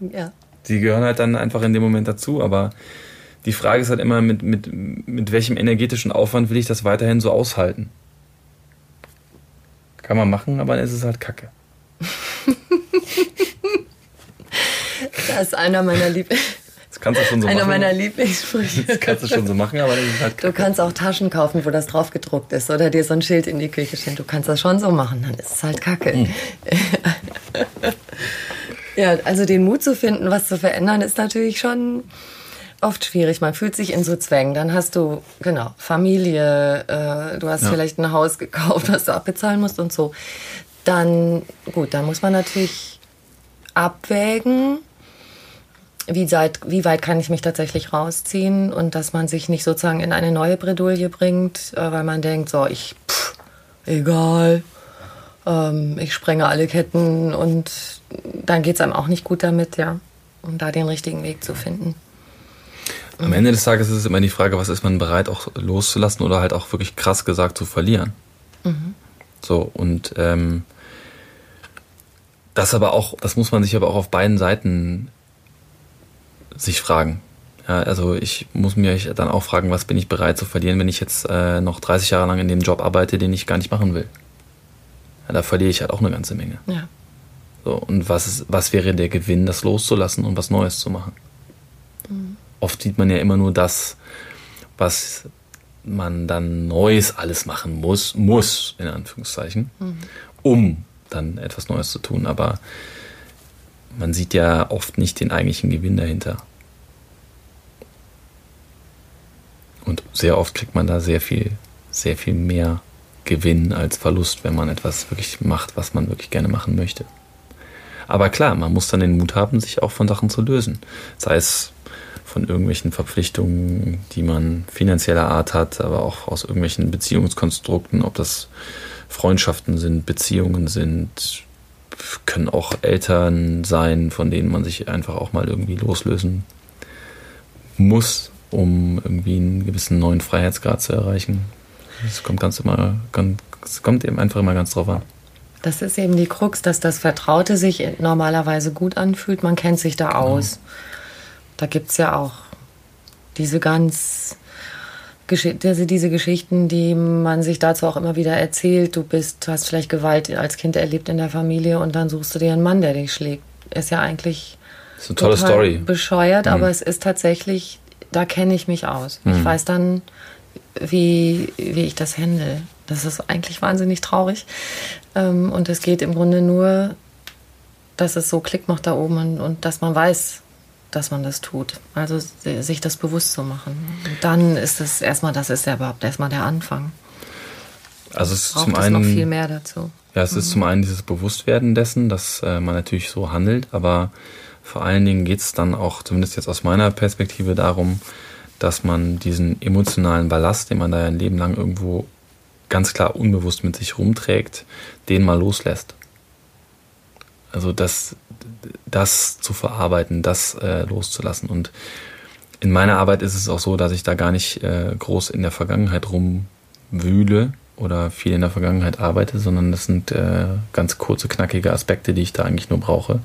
Ja. Die gehören halt dann einfach in dem Moment dazu, aber die Frage ist halt immer, mit, mit, mit welchem energetischen Aufwand will ich das weiterhin so aushalten? Kann man machen, aber dann ist es halt Kacke. [LAUGHS] das ist einer meiner Lieblings. Das kannst du schon so einer machen. meiner Lieblingssprüche. Das kannst du schon so machen, aber das ist halt Du kannst auch Taschen kaufen, wo das drauf gedruckt ist oder dir so ein Schild in die Küche stellen. Du kannst das schon so machen, dann ist es halt Kacke. Mhm. [LAUGHS] ja, also den Mut zu finden, was zu verändern, ist natürlich schon oft schwierig. Man fühlt sich in so Zwängen. Dann hast du, genau, Familie, äh, du hast ja. vielleicht ein Haus gekauft, [LAUGHS] das du abbezahlen musst und so dann, gut, dann muss man natürlich abwägen, wie, weit, wie weit kann ich mich tatsächlich rausziehen und dass man sich nicht sozusagen in eine neue Bredouille bringt, äh, weil man denkt, so, ich, pff, egal, ähm, ich sprenge alle Ketten und dann geht es einem auch nicht gut damit, ja, um da den richtigen Weg zu finden. Am Ende des Tages ist es immer die Frage, was ist man bereit auch loszulassen oder halt auch wirklich krass gesagt zu verlieren. Mhm. So, und ähm, das aber auch, das muss man sich aber auch auf beiden Seiten sich fragen. Ja, also ich muss mir dann auch fragen, was bin ich bereit zu verlieren, wenn ich jetzt äh, noch 30 Jahre lang in dem Job arbeite, den ich gar nicht machen will. Ja, da verliere ich halt auch eine ganze Menge. Ja. So, und was, ist, was wäre der Gewinn, das loszulassen und was Neues zu machen? Mhm. Oft sieht man ja immer nur das, was man dann Neues alles machen muss, muss, in Anführungszeichen, mhm. um dann etwas Neues zu tun. Aber man sieht ja oft nicht den eigentlichen Gewinn dahinter. Und sehr oft kriegt man da sehr viel, sehr viel mehr Gewinn als Verlust, wenn man etwas wirklich macht, was man wirklich gerne machen möchte. Aber klar, man muss dann den Mut haben, sich auch von Sachen zu lösen. Sei es von irgendwelchen Verpflichtungen, die man finanzieller Art hat, aber auch aus irgendwelchen Beziehungskonstrukten, ob das Freundschaften sind, Beziehungen sind, können auch Eltern sein, von denen man sich einfach auch mal irgendwie loslösen muss, um irgendwie einen gewissen neuen Freiheitsgrad zu erreichen. Es kommt ganz immer, es kommt eben einfach immer ganz drauf an. Das ist eben die Krux, dass das Vertraute sich normalerweise gut anfühlt. Man kennt sich da aus. da gibt es ja auch diese ganz also diese Geschichten, die man sich dazu auch immer wieder erzählt. Du bist, hast vielleicht Gewalt als Kind erlebt in der Familie und dann suchst du dir einen Mann, der dich schlägt. Ist ja eigentlich ist eine tolle Story. bescheuert, mhm. aber es ist tatsächlich, da kenne ich mich aus. Mhm. Ich weiß dann, wie, wie ich das handle. Das ist eigentlich wahnsinnig traurig. Ähm, und es geht im Grunde nur, dass es so Klick macht da oben und, und dass man weiß, dass man das tut. Also sich das bewusst zu machen. Und dann ist es erstmal, das ist ja überhaupt erstmal der Anfang. Also es ist zum einen noch viel mehr dazu. Ja, es mhm. ist zum einen dieses Bewusstwerden dessen, dass äh, man natürlich so handelt, aber vor allen Dingen geht es dann auch, zumindest jetzt aus meiner Perspektive, darum, dass man diesen emotionalen Ballast, den man da ein Leben lang irgendwo ganz klar unbewusst mit sich rumträgt, den mal loslässt. Also das, das zu verarbeiten, das äh, loszulassen. Und in meiner Arbeit ist es auch so, dass ich da gar nicht äh, groß in der Vergangenheit rumwühle oder viel in der Vergangenheit arbeite, sondern das sind äh, ganz kurze, knackige Aspekte, die ich da eigentlich nur brauche,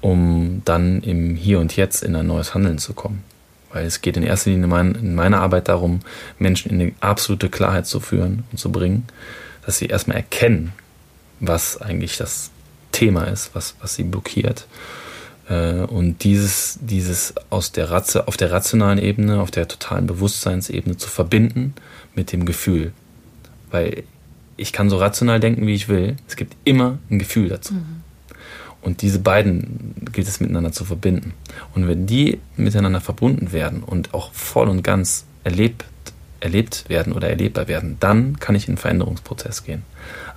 um dann im Hier und Jetzt in ein neues Handeln zu kommen. Weil es geht in erster Linie in meiner Arbeit darum, Menschen in eine absolute Klarheit zu führen und zu bringen, dass sie erstmal erkennen, was eigentlich das Thema ist, was, was sie blockiert. Äh, und dieses, dieses aus der Ratze, auf der rationalen Ebene, auf der totalen Bewusstseinsebene zu verbinden mit dem Gefühl. Weil ich kann so rational denken, wie ich will. Es gibt immer ein Gefühl dazu. Mhm. Und diese beiden gilt es miteinander zu verbinden. Und wenn die miteinander verbunden werden und auch voll und ganz erlebt, erlebt werden oder erlebbar werden, dann kann ich in einen Veränderungsprozess gehen.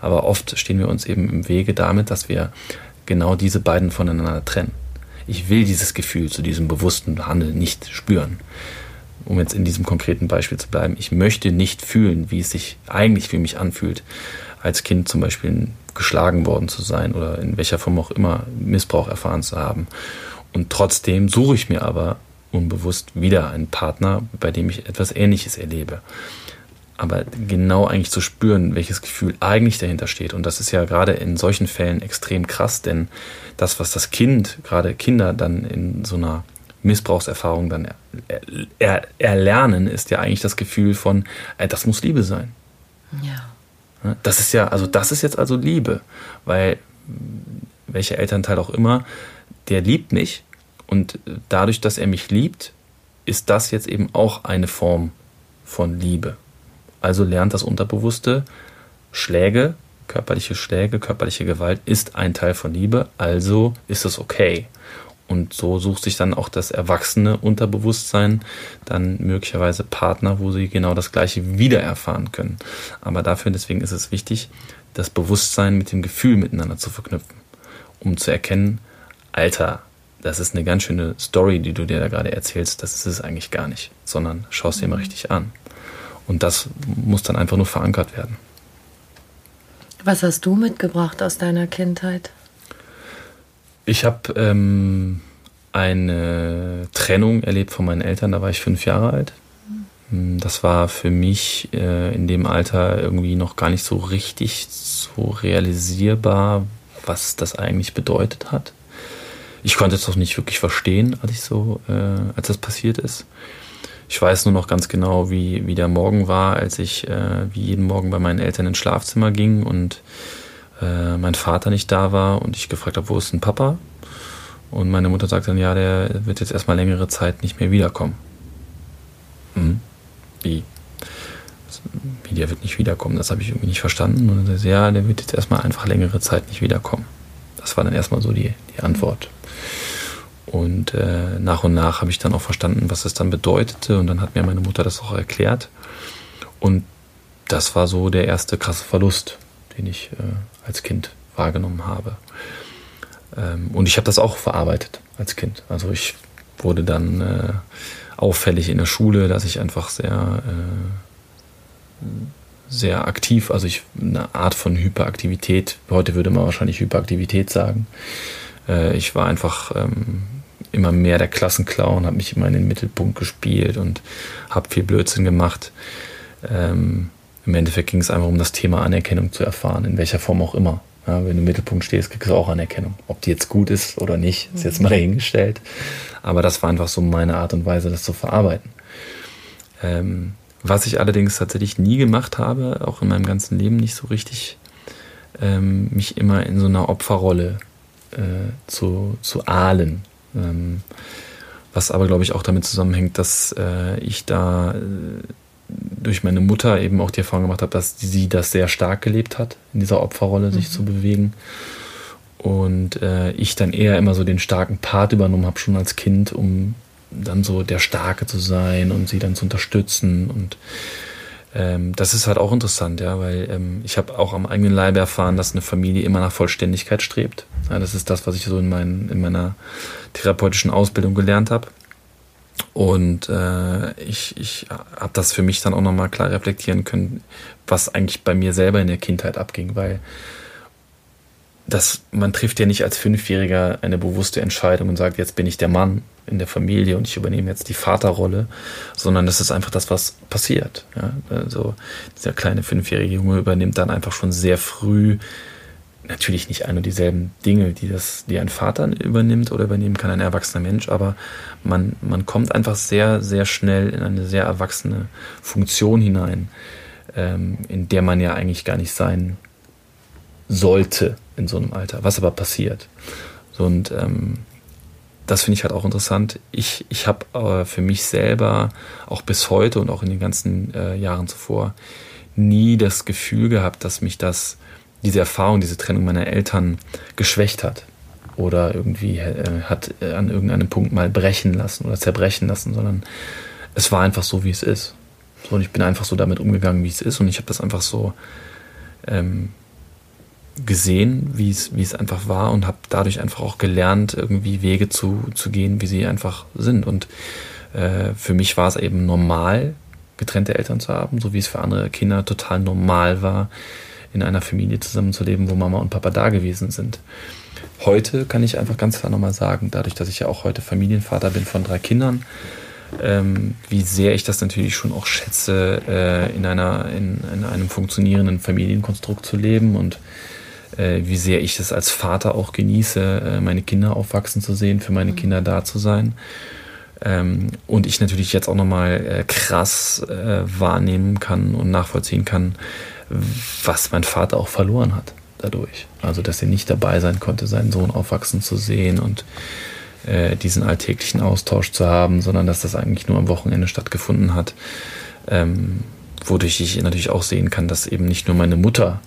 Aber oft stehen wir uns eben im Wege damit, dass wir genau diese beiden voneinander trennen. Ich will dieses Gefühl zu diesem bewussten Handeln nicht spüren. Um jetzt in diesem konkreten Beispiel zu bleiben, ich möchte nicht fühlen, wie es sich eigentlich für mich anfühlt, als Kind zum Beispiel geschlagen worden zu sein oder in welcher Form auch immer Missbrauch erfahren zu haben. Und trotzdem suche ich mir aber unbewusst wieder einen Partner, bei dem ich etwas Ähnliches erlebe aber genau eigentlich zu spüren, welches Gefühl eigentlich dahinter steht. Und das ist ja gerade in solchen Fällen extrem krass, denn das, was das Kind, gerade Kinder dann in so einer Missbrauchserfahrung dann er, er, erlernen, ist ja eigentlich das Gefühl von, äh, das muss Liebe sein. Ja. Das ist ja, also das ist jetzt also Liebe, weil welcher Elternteil auch immer, der liebt mich und dadurch, dass er mich liebt, ist das jetzt eben auch eine Form von Liebe. Also lernt das Unterbewusste, Schläge, körperliche Schläge, körperliche Gewalt ist ein Teil von Liebe, also ist es okay. Und so sucht sich dann auch das erwachsene Unterbewusstsein dann möglicherweise Partner, wo sie genau das Gleiche wieder erfahren können. Aber dafür, deswegen ist es wichtig, das Bewusstsein mit dem Gefühl miteinander zu verknüpfen, um zu erkennen, Alter, das ist eine ganz schöne Story, die du dir da gerade erzählst, das ist es eigentlich gar nicht, sondern schaust dir mal richtig an. Und das muss dann einfach nur verankert werden. Was hast du mitgebracht aus deiner Kindheit? Ich habe ähm, eine Trennung erlebt von meinen Eltern, da war ich fünf Jahre alt. Das war für mich äh, in dem Alter irgendwie noch gar nicht so richtig so realisierbar, was das eigentlich bedeutet hat. Ich konnte es auch nicht wirklich verstehen, als ich so, äh, als das passiert ist. Ich weiß nur noch ganz genau, wie, wie der Morgen war, als ich äh, wie jeden Morgen bei meinen Eltern ins Schlafzimmer ging und äh, mein Vater nicht da war und ich gefragt habe, wo ist denn Papa? Und meine Mutter sagt dann, ja, der wird jetzt erstmal längere Zeit nicht mehr wiederkommen. Hm? Wie? Wie der wird nicht wiederkommen? Das habe ich irgendwie nicht verstanden. Und dann sagt ja, der wird jetzt erstmal einfach längere Zeit nicht wiederkommen. Das war dann erstmal so die, die Antwort. Und äh, nach und nach habe ich dann auch verstanden, was es dann bedeutete. Und dann hat mir meine Mutter das auch erklärt. Und das war so der erste krasse Verlust, den ich äh, als Kind wahrgenommen habe. Ähm, und ich habe das auch verarbeitet als Kind. Also ich wurde dann äh, auffällig in der Schule, dass ich einfach sehr, äh, sehr aktiv, also ich eine Art von Hyperaktivität, heute würde man wahrscheinlich Hyperaktivität sagen. Äh, ich war einfach ähm, immer mehr der Klassenclown, habe mich immer in den Mittelpunkt gespielt und habe viel Blödsinn gemacht. Ähm, Im Endeffekt ging es einfach um das Thema Anerkennung zu erfahren, in welcher Form auch immer. Ja, wenn du im Mittelpunkt stehst, kriegst du auch Anerkennung. Ob die jetzt gut ist oder nicht, ist jetzt mal [LAUGHS] dahingestellt. Aber das war einfach so meine Art und Weise, das zu verarbeiten. Ähm, was ich allerdings tatsächlich nie gemacht habe, auch in meinem ganzen Leben nicht so richtig, ähm, mich immer in so einer Opferrolle äh, zu, zu ahlen. Ähm, was aber, glaube ich, auch damit zusammenhängt, dass äh, ich da äh, durch meine Mutter eben auch die Erfahrung gemacht habe, dass sie das sehr stark gelebt hat, in dieser Opferrolle sich mhm. zu bewegen. Und äh, ich dann eher immer so den starken Part übernommen habe, schon als Kind, um dann so der Starke zu sein und sie dann zu unterstützen. Und ähm, das ist halt auch interessant, ja, weil ähm, ich habe auch am eigenen Leib erfahren, dass eine Familie immer nach Vollständigkeit strebt. Ja, das ist das, was ich so in, mein, in meiner therapeutischen Ausbildung gelernt habe. Und äh, ich, ich habe das für mich dann auch nochmal klar reflektieren können, was eigentlich bei mir selber in der Kindheit abging, weil das, man trifft ja nicht als Fünfjähriger eine bewusste Entscheidung und sagt, jetzt bin ich der Mann in der Familie und ich übernehme jetzt die Vaterrolle, sondern das ist einfach das, was passiert. Ja? Also dieser kleine fünfjährige Junge übernimmt dann einfach schon sehr früh natürlich nicht ein und dieselben Dinge, die das, die ein Vater übernimmt oder übernehmen kann ein erwachsener Mensch, aber man, man kommt einfach sehr, sehr schnell in eine sehr erwachsene Funktion hinein, ähm, in der man ja eigentlich gar nicht sein sollte in so einem Alter, was aber passiert. So, und ähm, das finde ich halt auch interessant. Ich, ich habe äh, für mich selber auch bis heute und auch in den ganzen äh, Jahren zuvor nie das Gefühl gehabt, dass mich das diese Erfahrung, diese Trennung meiner Eltern geschwächt hat oder irgendwie äh, hat äh, an irgendeinem Punkt mal brechen lassen oder zerbrechen lassen, sondern es war einfach so, wie es ist. So, und ich bin einfach so damit umgegangen, wie es ist und ich habe das einfach so ähm, gesehen, wie es, wie es einfach war und habe dadurch einfach auch gelernt, irgendwie Wege zu, zu gehen, wie sie einfach sind. Und äh, für mich war es eben normal, getrennte Eltern zu haben, so wie es für andere Kinder total normal war, in einer Familie zusammenzuleben, wo Mama und Papa da gewesen sind. Heute kann ich einfach ganz klar nochmal sagen, dadurch, dass ich ja auch heute Familienvater bin von drei Kindern, ähm, wie sehr ich das natürlich schon auch schätze, äh, in, einer, in, in, einem funktionierenden Familienkonstrukt zu leben und äh, wie sehr ich es als Vater auch genieße, äh, meine Kinder aufwachsen zu sehen, für meine mhm. Kinder da zu sein. Ähm, und ich natürlich jetzt auch nochmal äh, krass äh, wahrnehmen kann und nachvollziehen kann, was mein Vater auch verloren hat dadurch. Also, dass er nicht dabei sein konnte, seinen Sohn aufwachsen zu sehen und äh, diesen alltäglichen Austausch zu haben, sondern dass das eigentlich nur am Wochenende stattgefunden hat. Ähm, wodurch ich natürlich auch sehen kann, dass eben nicht nur meine Mutter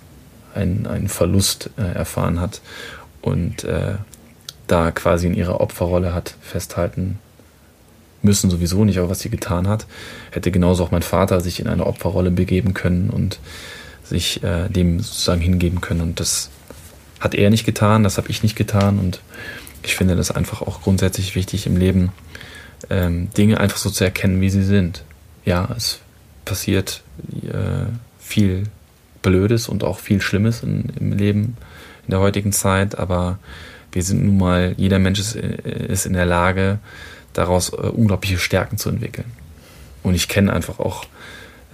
einen, einen Verlust äh, erfahren hat und äh, da quasi in ihrer Opferrolle hat festhalten müssen, sowieso nicht, aber was sie getan hat, hätte genauso auch mein Vater sich in eine Opferrolle begeben können und sich äh, dem sozusagen hingeben können. Und das hat er nicht getan, das habe ich nicht getan. Und ich finde das einfach auch grundsätzlich wichtig im Leben, ähm, Dinge einfach so zu erkennen, wie sie sind. Ja, es passiert äh, viel Blödes und auch viel Schlimmes in, im Leben in der heutigen Zeit, aber wir sind nun mal, jeder Mensch ist, ist in der Lage, daraus äh, unglaubliche Stärken zu entwickeln. Und ich kenne einfach auch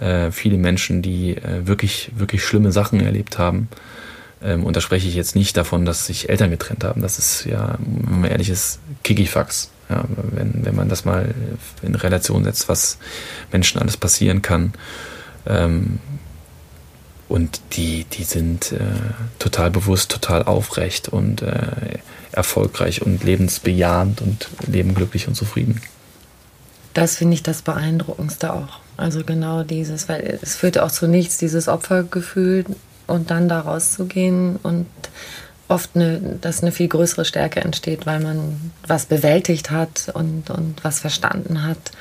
äh, viele Menschen, die äh, wirklich, wirklich schlimme Sachen erlebt haben. Ähm, und da spreche ich jetzt nicht davon, dass sich Eltern getrennt haben. Das ist ja, wenn man ehrlich ist, Kikifax. Ja, wenn, wenn man das mal in Relation setzt, was Menschen alles passieren kann. Ähm, und die, die sind äh, total bewusst, total aufrecht und äh, erfolgreich und lebensbejahend und leben glücklich und zufrieden. Das finde ich das Beeindruckendste auch. Also genau dieses, weil es führt auch zu nichts, dieses Opfergefühl und dann da rauszugehen und oft eine, dass eine viel größere Stärke entsteht, weil man was bewältigt hat und, und was verstanden hat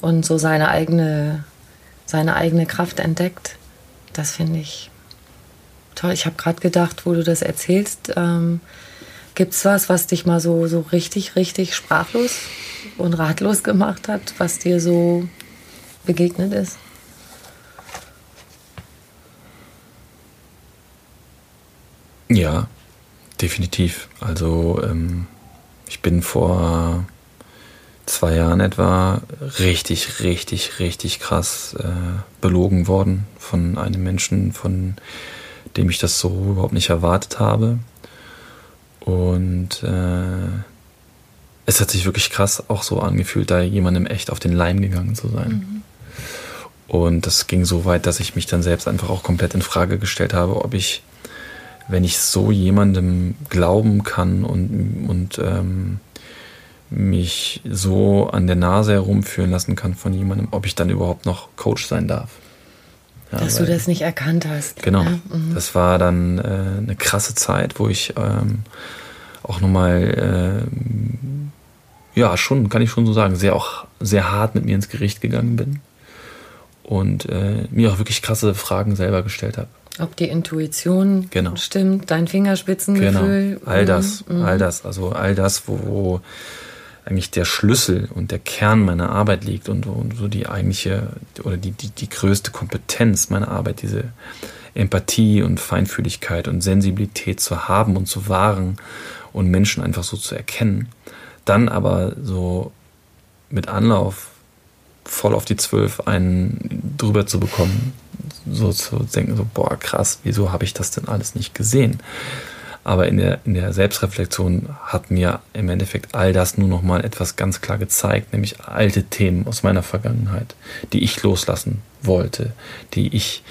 und so seine eigene, seine eigene Kraft entdeckt. Das finde ich toll. Ich habe gerade gedacht, wo du das erzählst, ähm, gibt es was, was dich mal so, so richtig, richtig sprachlos und ratlos gemacht hat, was dir so begegnet ist? Ja, definitiv. Also ähm, ich bin vor zwei Jahren etwa richtig, richtig, richtig krass äh, belogen worden von einem Menschen, von dem ich das so überhaupt nicht erwartet habe. Und äh, es hat sich wirklich krass auch so angefühlt, da jemandem echt auf den Leim gegangen zu sein. Mhm. Und das ging so weit, dass ich mich dann selbst einfach auch komplett in Frage gestellt habe, ob ich, wenn ich so jemandem glauben kann und, und ähm, mich so an der Nase herumführen lassen kann von jemandem, ob ich dann überhaupt noch Coach sein darf. Ja, Dass du das nicht erkannt hast. Genau. Ja, mhm. das war dann äh, eine krasse Zeit, wo ich ähm, auch nochmal, äh, ja, schon, kann ich schon so sagen, sehr auch sehr hart mit mir ins Gericht gegangen bin und äh, mir auch wirklich krasse Fragen selber gestellt habe. Ob die Intuition genau. stimmt, dein Fingerspitzengefühl. Genau, all das, mhm. all das, also all das, wo, wo eigentlich der Schlüssel und der Kern meiner Arbeit liegt und, und so die eigentliche oder die, die, die größte Kompetenz meiner Arbeit, diese Empathie und Feinfühligkeit und Sensibilität zu haben und zu wahren und Menschen einfach so zu erkennen. Dann aber so mit Anlauf voll auf die Zwölf einen drüber zu bekommen, so zu denken, so, boah, krass, wieso habe ich das denn alles nicht gesehen? Aber in der, in der Selbstreflexion hat mir im Endeffekt all das nur noch mal etwas ganz klar gezeigt, nämlich alte Themen aus meiner Vergangenheit, die ich loslassen wollte, die ich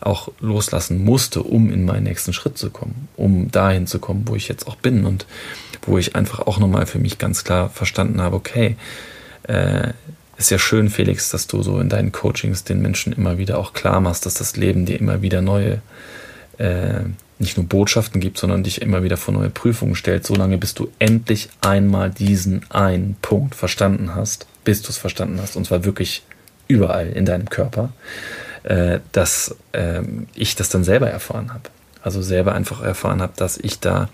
auch loslassen musste, um in meinen nächsten Schritt zu kommen, um dahin zu kommen, wo ich jetzt auch bin und wo ich einfach auch nochmal für mich ganz klar verstanden habe, okay, äh, ist ja schön, Felix, dass du so in deinen Coachings den Menschen immer wieder auch klar machst, dass das Leben dir immer wieder neue, äh, nicht nur Botschaften gibt, sondern dich immer wieder vor neue Prüfungen stellt, solange bis du endlich einmal diesen einen Punkt verstanden hast, bis du es verstanden hast, und zwar wirklich überall in deinem Körper, äh, dass äh, ich das dann selber erfahren habe. Also selber einfach erfahren habe, dass ich da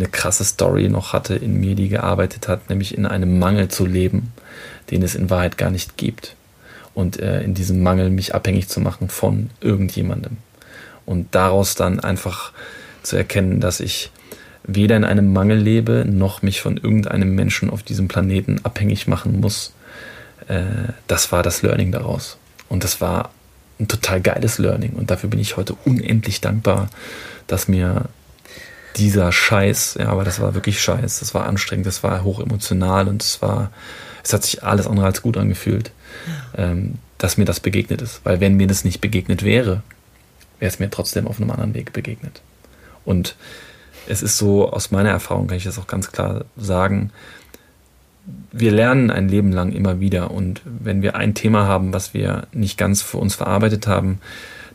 eine krasse Story noch hatte in mir, die gearbeitet hat, nämlich in einem Mangel zu leben den es in Wahrheit gar nicht gibt. Und äh, in diesem Mangel mich abhängig zu machen von irgendjemandem. Und daraus dann einfach zu erkennen, dass ich weder in einem Mangel lebe, noch mich von irgendeinem Menschen auf diesem Planeten abhängig machen muss. Äh, das war das Learning daraus. Und das war ein total geiles Learning. Und dafür bin ich heute unendlich dankbar, dass mir dieser Scheiß, ja, aber das war wirklich Scheiß, das war anstrengend, das war hochemotional und es war es hat sich alles andere als gut angefühlt, ja. ähm, dass mir das begegnet ist. Weil wenn mir das nicht begegnet wäre, wäre es mir trotzdem auf einem anderen Weg begegnet. Und es ist so, aus meiner Erfahrung kann ich das auch ganz klar sagen, wir lernen ein Leben lang immer wieder. Und wenn wir ein Thema haben, was wir nicht ganz für uns verarbeitet haben,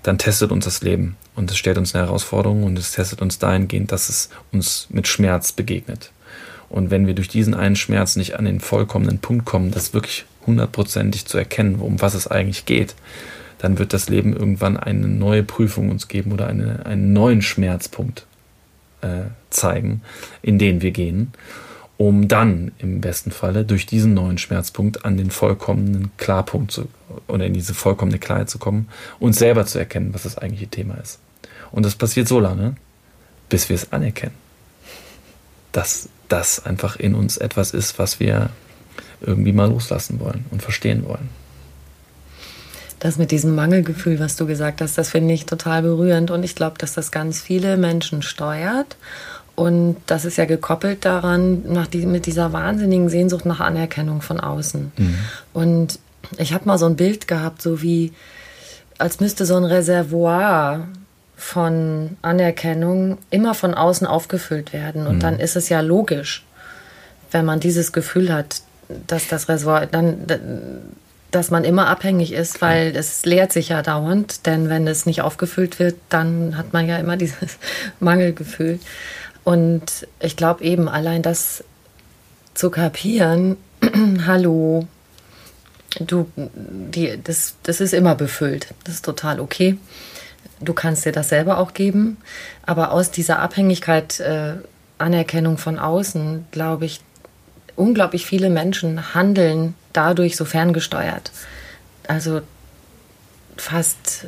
dann testet uns das Leben. Und es stellt uns eine Herausforderung und es testet uns dahingehend, dass es uns mit Schmerz begegnet. Und wenn wir durch diesen einen Schmerz nicht an den vollkommenen Punkt kommen, das wirklich hundertprozentig zu erkennen, um was es eigentlich geht, dann wird das Leben irgendwann eine neue Prüfung uns geben oder eine, einen neuen Schmerzpunkt äh, zeigen, in den wir gehen, um dann im besten Falle durch diesen neuen Schmerzpunkt an den vollkommenen Klarpunkt zu, oder in diese vollkommene Klarheit zu kommen und selber zu erkennen, was das eigentliche Thema ist. Und das passiert so lange, bis wir es anerkennen. Das das einfach in uns etwas ist, was wir irgendwie mal loslassen wollen und verstehen wollen. Das mit diesem Mangelgefühl, was du gesagt hast, das finde ich total berührend und ich glaube, dass das ganz viele Menschen steuert. Und das ist ja gekoppelt daran, nach die, mit dieser wahnsinnigen Sehnsucht nach Anerkennung von außen. Mhm. Und ich habe mal so ein Bild gehabt, so wie, als müsste so ein Reservoir von Anerkennung immer von außen aufgefüllt werden. Und mhm. dann ist es ja logisch, wenn man dieses Gefühl hat, dass das Reservoir dann dass man immer abhängig ist, weil es leert sich ja dauernd, denn wenn es nicht aufgefüllt wird, dann hat man ja immer [LAUGHS] dieses Mangelgefühl. Und ich glaube eben, allein das zu kapieren, [CLEARS THROAT] hallo, du, die, das, das ist immer befüllt, das ist total okay du kannst dir das selber auch geben. Aber aus dieser Abhängigkeit, äh, Anerkennung von außen, glaube ich, unglaublich viele Menschen handeln dadurch so ferngesteuert. Also fast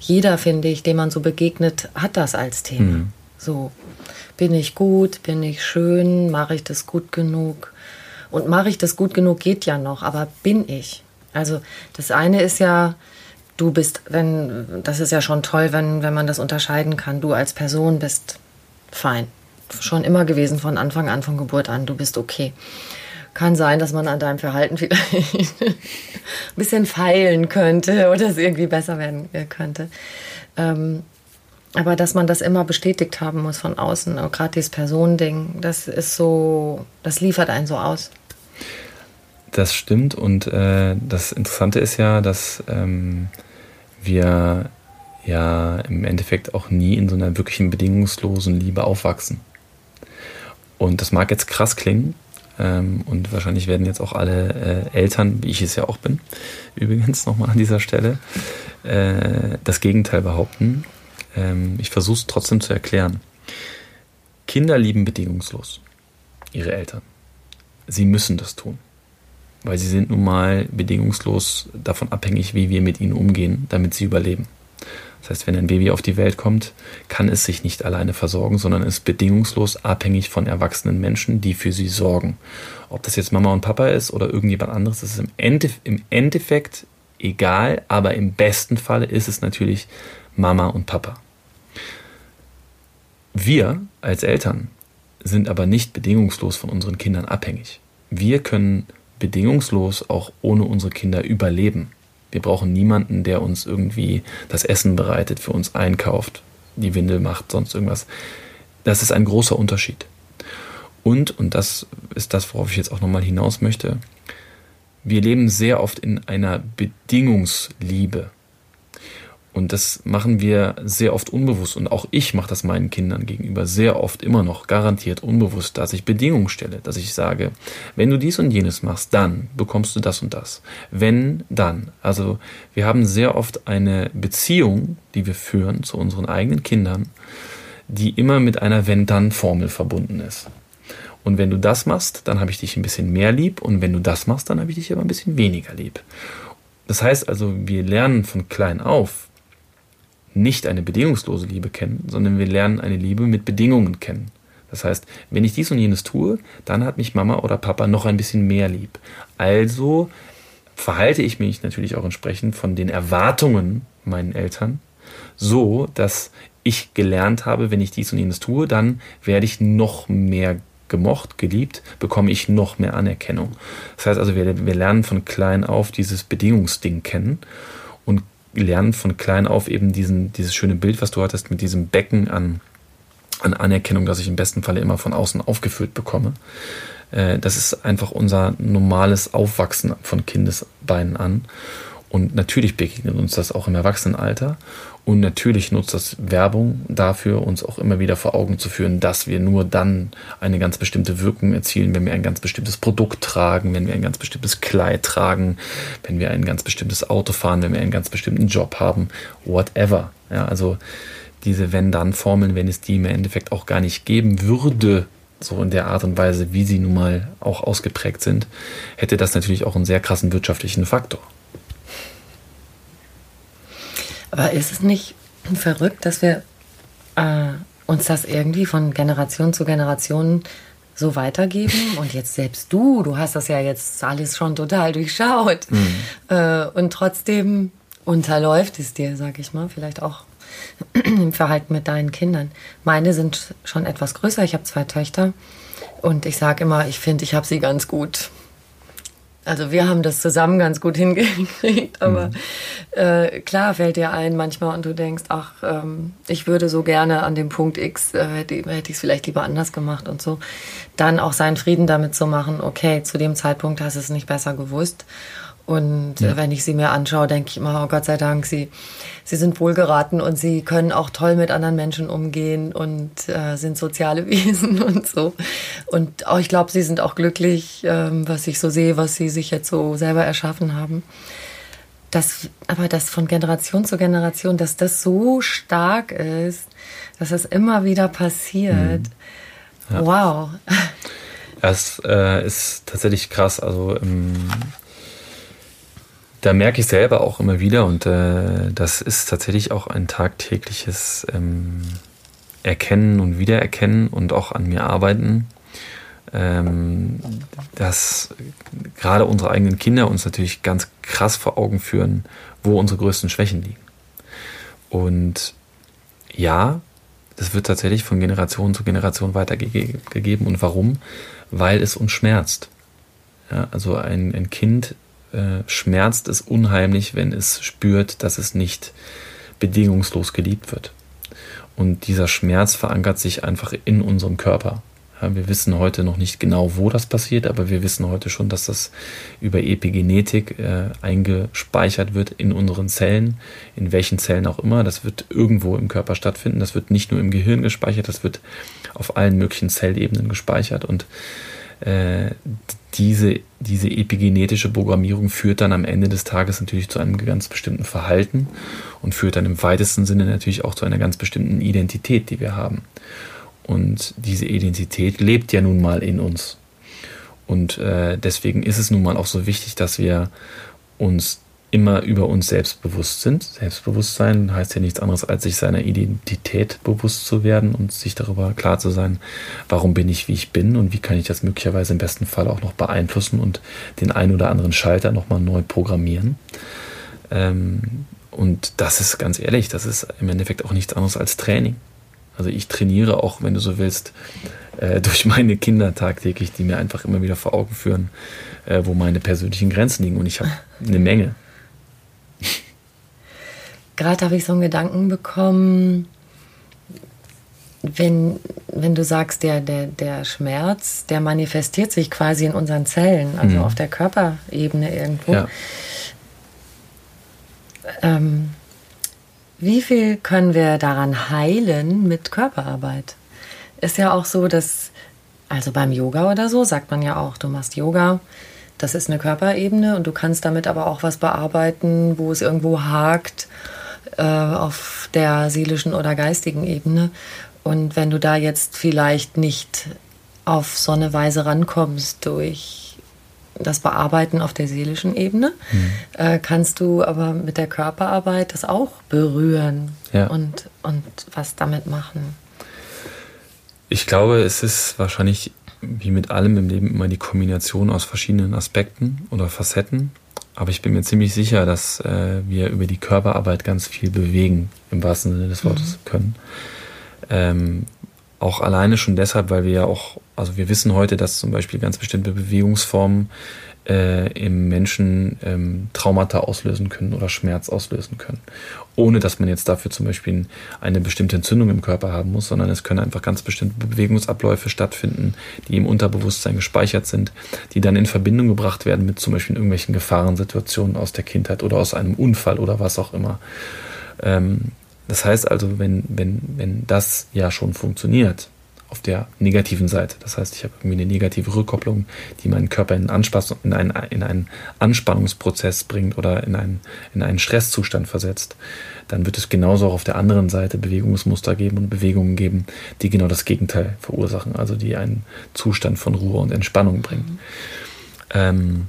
jeder, finde ich, dem man so begegnet, hat das als Thema. Mhm. So, bin ich gut, bin ich schön, mache ich das gut genug? Und mache ich das gut genug geht ja noch, aber bin ich? Also das eine ist ja, du bist, wenn, das ist ja schon toll, wenn, wenn man das unterscheiden kann. Du als Person bist fein. Schon immer gewesen von Anfang an, von Geburt an. Du bist okay. Kann sein, dass man an deinem Verhalten vielleicht [LAUGHS] ein bisschen feilen könnte oder es irgendwie besser werden äh, könnte. Ähm, aber dass man das immer bestätigt haben muss von außen, gerade dieses Personending, das ist so, das liefert einen so aus. Das stimmt und äh, das Interessante ist ja, dass ähm, wir ja im Endeffekt auch nie in so einer wirklichen bedingungslosen Liebe aufwachsen. Und das mag jetzt krass klingen ähm, und wahrscheinlich werden jetzt auch alle äh, Eltern, wie ich es ja auch bin, [LAUGHS] übrigens nochmal an dieser Stelle, äh, das Gegenteil behaupten. Ähm, ich versuche es trotzdem zu erklären. Kinder lieben bedingungslos ihre Eltern. Sie müssen das tun weil sie sind nun mal bedingungslos davon abhängig, wie wir mit ihnen umgehen, damit sie überleben. Das heißt, wenn ein Baby auf die Welt kommt, kann es sich nicht alleine versorgen, sondern ist bedingungslos abhängig von erwachsenen Menschen, die für sie sorgen. Ob das jetzt Mama und Papa ist oder irgendjemand anderes, ist im, Endeffekt, im Endeffekt egal, aber im besten Falle ist es natürlich Mama und Papa. Wir als Eltern sind aber nicht bedingungslos von unseren Kindern abhängig. Wir können bedingungslos auch ohne unsere Kinder überleben. Wir brauchen niemanden, der uns irgendwie das Essen bereitet, für uns einkauft, die Windel macht, sonst irgendwas. Das ist ein großer Unterschied. Und, und das ist das, worauf ich jetzt auch nochmal hinaus möchte, wir leben sehr oft in einer Bedingungsliebe. Und das machen wir sehr oft unbewusst. Und auch ich mache das meinen Kindern gegenüber sehr oft immer noch garantiert unbewusst, dass ich Bedingungen stelle, dass ich sage, wenn du dies und jenes machst, dann bekommst du das und das. Wenn, dann. Also wir haben sehr oft eine Beziehung, die wir führen zu unseren eigenen Kindern, die immer mit einer Wenn-Dann-Formel verbunden ist. Und wenn du das machst, dann habe ich dich ein bisschen mehr lieb. Und wenn du das machst, dann habe ich dich aber ein bisschen weniger lieb. Das heißt also, wir lernen von klein auf, nicht eine bedingungslose Liebe kennen, sondern wir lernen eine Liebe mit Bedingungen kennen. Das heißt, wenn ich dies und jenes tue, dann hat mich Mama oder Papa noch ein bisschen mehr lieb. Also verhalte ich mich natürlich auch entsprechend von den Erwartungen meinen Eltern so, dass ich gelernt habe, wenn ich dies und jenes tue, dann werde ich noch mehr gemocht, geliebt, bekomme ich noch mehr Anerkennung. Das heißt also, wir, wir lernen von klein auf dieses Bedingungsding kennen und lernen von klein auf eben diesen, dieses schöne Bild, was du hattest, mit diesem Becken an, an Anerkennung, das ich im besten Falle immer von außen aufgefüllt bekomme. Äh, das ist einfach unser normales Aufwachsen von Kindesbeinen an. Und natürlich begegnet uns das auch im Erwachsenenalter. Und natürlich nutzt das Werbung dafür, uns auch immer wieder vor Augen zu führen, dass wir nur dann eine ganz bestimmte Wirkung erzielen, wenn wir ein ganz bestimmtes Produkt tragen, wenn wir ein ganz bestimmtes Kleid tragen, wenn wir ein ganz bestimmtes Auto fahren, wenn wir einen ganz bestimmten Job haben, whatever. Ja, also diese Wenn-Dann-Formeln, wenn es die im Endeffekt auch gar nicht geben würde, so in der Art und Weise, wie sie nun mal auch ausgeprägt sind, hätte das natürlich auch einen sehr krassen wirtschaftlichen Faktor. Aber ist es nicht verrückt, dass wir äh, uns das irgendwie von Generation zu Generation so weitergeben? Und jetzt selbst du, du hast das ja jetzt alles schon total durchschaut. Mhm. Äh, und trotzdem unterläuft es dir, sag ich mal, vielleicht auch [CLEARS THROAT] im Verhalten mit deinen Kindern. Meine sind schon etwas größer. Ich habe zwei Töchter. Und ich sage immer, ich finde, ich habe sie ganz gut also wir haben das zusammen ganz gut [LAUGHS] hingekriegt, aber mhm. äh, klar fällt dir ein manchmal und du denkst, ach, ähm, ich würde so gerne an dem Punkt X, äh, hätte, hätte ich es vielleicht lieber anders gemacht und so. Dann auch seinen Frieden damit zu machen, okay, zu dem Zeitpunkt hast du es nicht besser gewusst und ja. wenn ich sie mir anschaue, denke ich immer, oh Gott sei Dank, sie, sie sind wohlgeraten und sie können auch toll mit anderen Menschen umgehen und äh, sind soziale [LAUGHS] Wesen und so. Und auch, ich glaube, sie sind auch glücklich, ähm, was ich so sehe, was sie sich jetzt so selber erschaffen haben. Das, aber das von Generation zu Generation, dass das so stark ist, dass das immer wieder passiert. Mhm. Ja. Wow. [LAUGHS] Das äh, ist tatsächlich krass. Also im da merke ich selber auch immer wieder und äh, das ist tatsächlich auch ein tagtägliches ähm, Erkennen und Wiedererkennen und auch an mir arbeiten, ähm, dass gerade unsere eigenen Kinder uns natürlich ganz krass vor Augen führen, wo unsere größten Schwächen liegen. Und ja, das wird tatsächlich von Generation zu Generation weitergegeben. Und warum? Weil es uns schmerzt. Ja, also ein, ein Kind äh, schmerzt es unheimlich, wenn es spürt, dass es nicht bedingungslos geliebt wird. Und dieser Schmerz verankert sich einfach in unserem Körper. Ja, wir wissen heute noch nicht genau, wo das passiert, aber wir wissen heute schon, dass das über Epigenetik äh, eingespeichert wird in unseren Zellen, in welchen Zellen auch immer. Das wird irgendwo im Körper stattfinden. Das wird nicht nur im Gehirn gespeichert, das wird auf allen möglichen Zellebenen gespeichert. Und äh, diese, diese epigenetische Programmierung führt dann am Ende des Tages natürlich zu einem ganz bestimmten Verhalten und führt dann im weitesten Sinne natürlich auch zu einer ganz bestimmten Identität, die wir haben. Und diese Identität lebt ja nun mal in uns. Und äh, deswegen ist es nun mal auch so wichtig, dass wir uns immer über uns selbstbewusst sind. Selbstbewusstsein heißt ja nichts anderes, als sich seiner Identität bewusst zu werden und sich darüber klar zu sein, warum bin ich, wie ich bin und wie kann ich das möglicherweise im besten Fall auch noch beeinflussen und den einen oder anderen Schalter nochmal neu programmieren. Ähm, und das ist ganz ehrlich, das ist im Endeffekt auch nichts anderes als Training. Also ich trainiere auch, wenn du so willst, äh, [LAUGHS] durch meine Kinder tagtäglich, die mir einfach immer wieder vor Augen führen, äh, wo meine persönlichen Grenzen liegen. Und ich habe eine Menge. Gerade habe ich so einen Gedanken bekommen, wenn, wenn du sagst, der, der, der Schmerz, der manifestiert sich quasi in unseren Zellen, also mhm. auf der Körperebene irgendwo. Ja. Ähm, wie viel können wir daran heilen mit Körperarbeit? Ist ja auch so, dass, also beim Yoga oder so, sagt man ja auch, du machst Yoga, das ist eine Körperebene und du kannst damit aber auch was bearbeiten, wo es irgendwo hakt äh, auf der seelischen oder geistigen Ebene. Und wenn du da jetzt vielleicht nicht auf so eine Weise rankommst durch das Bearbeiten auf der seelischen Ebene, mhm. äh, kannst du aber mit der Körperarbeit das auch berühren ja. und, und was damit machen. Ich glaube, es ist wahrscheinlich wie mit allem im Leben immer die Kombination aus verschiedenen Aspekten oder Facetten. Aber ich bin mir ziemlich sicher, dass äh, wir über die Körperarbeit ganz viel bewegen, im wahrsten Sinne des Wortes mhm. können. Ähm, auch alleine schon deshalb, weil wir ja auch, also wir wissen heute, dass zum Beispiel ganz bestimmte Bewegungsformen äh, im Menschen ähm, Traumata auslösen können oder Schmerz auslösen können. Ohne dass man jetzt dafür zum Beispiel eine bestimmte Entzündung im Körper haben muss, sondern es können einfach ganz bestimmte Bewegungsabläufe stattfinden, die im Unterbewusstsein gespeichert sind, die dann in Verbindung gebracht werden mit zum Beispiel irgendwelchen Gefahrensituationen aus der Kindheit oder aus einem Unfall oder was auch immer. Ähm, das heißt also, wenn, wenn, wenn das ja schon funktioniert, auf der negativen Seite. Das heißt, ich habe irgendwie eine negative Rückkopplung, die meinen Körper in, Anspass in, einen, in einen Anspannungsprozess bringt oder in einen, in einen Stresszustand versetzt. Dann wird es genauso auch auf der anderen Seite Bewegungsmuster geben und Bewegungen geben, die genau das Gegenteil verursachen, also die einen Zustand von Ruhe und Entspannung bringen. Mhm. Ähm,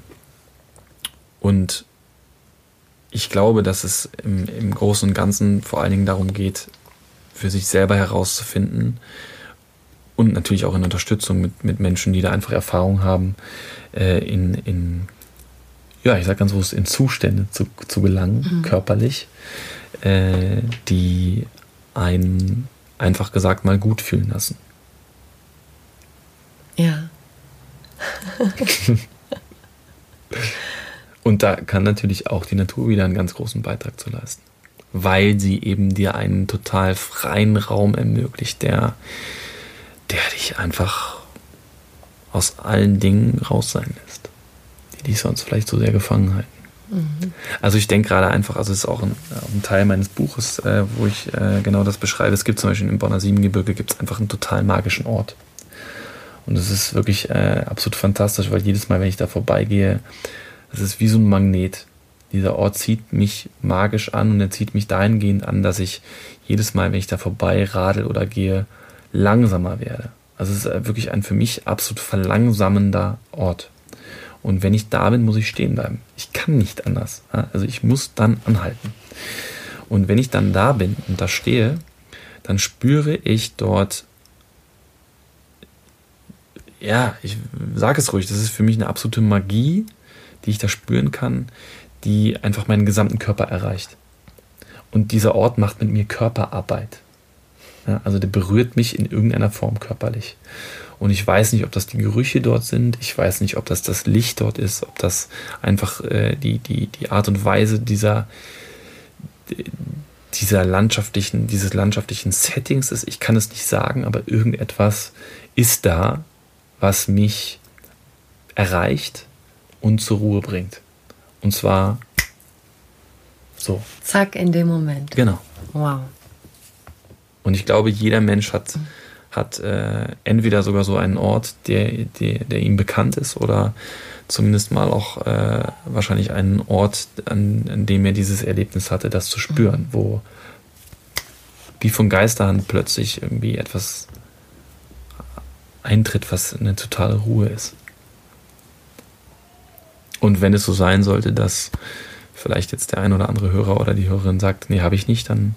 und ich glaube, dass es im, im Großen und Ganzen vor allen Dingen darum geht, für sich selber herauszufinden, und natürlich auch in Unterstützung mit, mit Menschen, die da einfach Erfahrung haben, äh, in, in, ja, ich sag ganz bewusst, in Zustände zu, zu gelangen, mhm. körperlich, äh, die einen einfach gesagt mal gut fühlen lassen. Ja. [LAUGHS] [LAUGHS] Und da kann natürlich auch die Natur wieder einen ganz großen Beitrag zu leisten, weil sie eben dir einen total freien Raum ermöglicht, der der dich einfach aus allen Dingen raus sein lässt, die dich sonst vielleicht so sehr gefangen halten. Mhm. Also ich denke gerade einfach, also es ist auch ein, ein Teil meines Buches, äh, wo ich äh, genau das beschreibe. Es gibt zum Beispiel im Bonner Siebengebirge gibt es einfach einen total magischen Ort. Und es ist wirklich äh, absolut fantastisch, weil jedes Mal, wenn ich da vorbeigehe, es ist wie so ein Magnet. Dieser Ort zieht mich magisch an und er zieht mich dahingehend an, dass ich jedes Mal, wenn ich da vorbei radel oder gehe, langsamer werde. Also es ist äh, wirklich ein für mich absolut verlangsamender Ort. Und wenn ich da bin, muss ich stehen bleiben. Ich kann nicht anders. Also ich muss dann anhalten. Und wenn ich dann da bin und da stehe, dann spüre ich dort ja, ich sage es ruhig, das ist für mich eine absolute Magie, die ich da spüren kann, die einfach meinen gesamten Körper erreicht. Und dieser Ort macht mit mir Körperarbeit. Ja, also der berührt mich in irgendeiner Form körperlich. Und ich weiß nicht, ob das die Gerüche dort sind, ich weiß nicht, ob das das Licht dort ist, ob das einfach äh, die, die, die Art und Weise dieser, dieser landschaftlichen, dieses landschaftlichen Settings ist. Ich kann es nicht sagen, aber irgendetwas ist da, was mich erreicht und zur Ruhe bringt. Und zwar so. Zack, in dem Moment. Genau. Wow. Und ich glaube, jeder Mensch hat, hat äh, entweder sogar so einen Ort, der, der, der ihm bekannt ist, oder zumindest mal auch äh, wahrscheinlich einen Ort, an, an dem er dieses Erlebnis hatte, das zu spüren, wo wie von Geisterhand plötzlich irgendwie etwas eintritt, was eine totale Ruhe ist. Und wenn es so sein sollte, dass vielleicht jetzt der ein oder andere Hörer oder die Hörerin sagt, nee, habe ich nicht, dann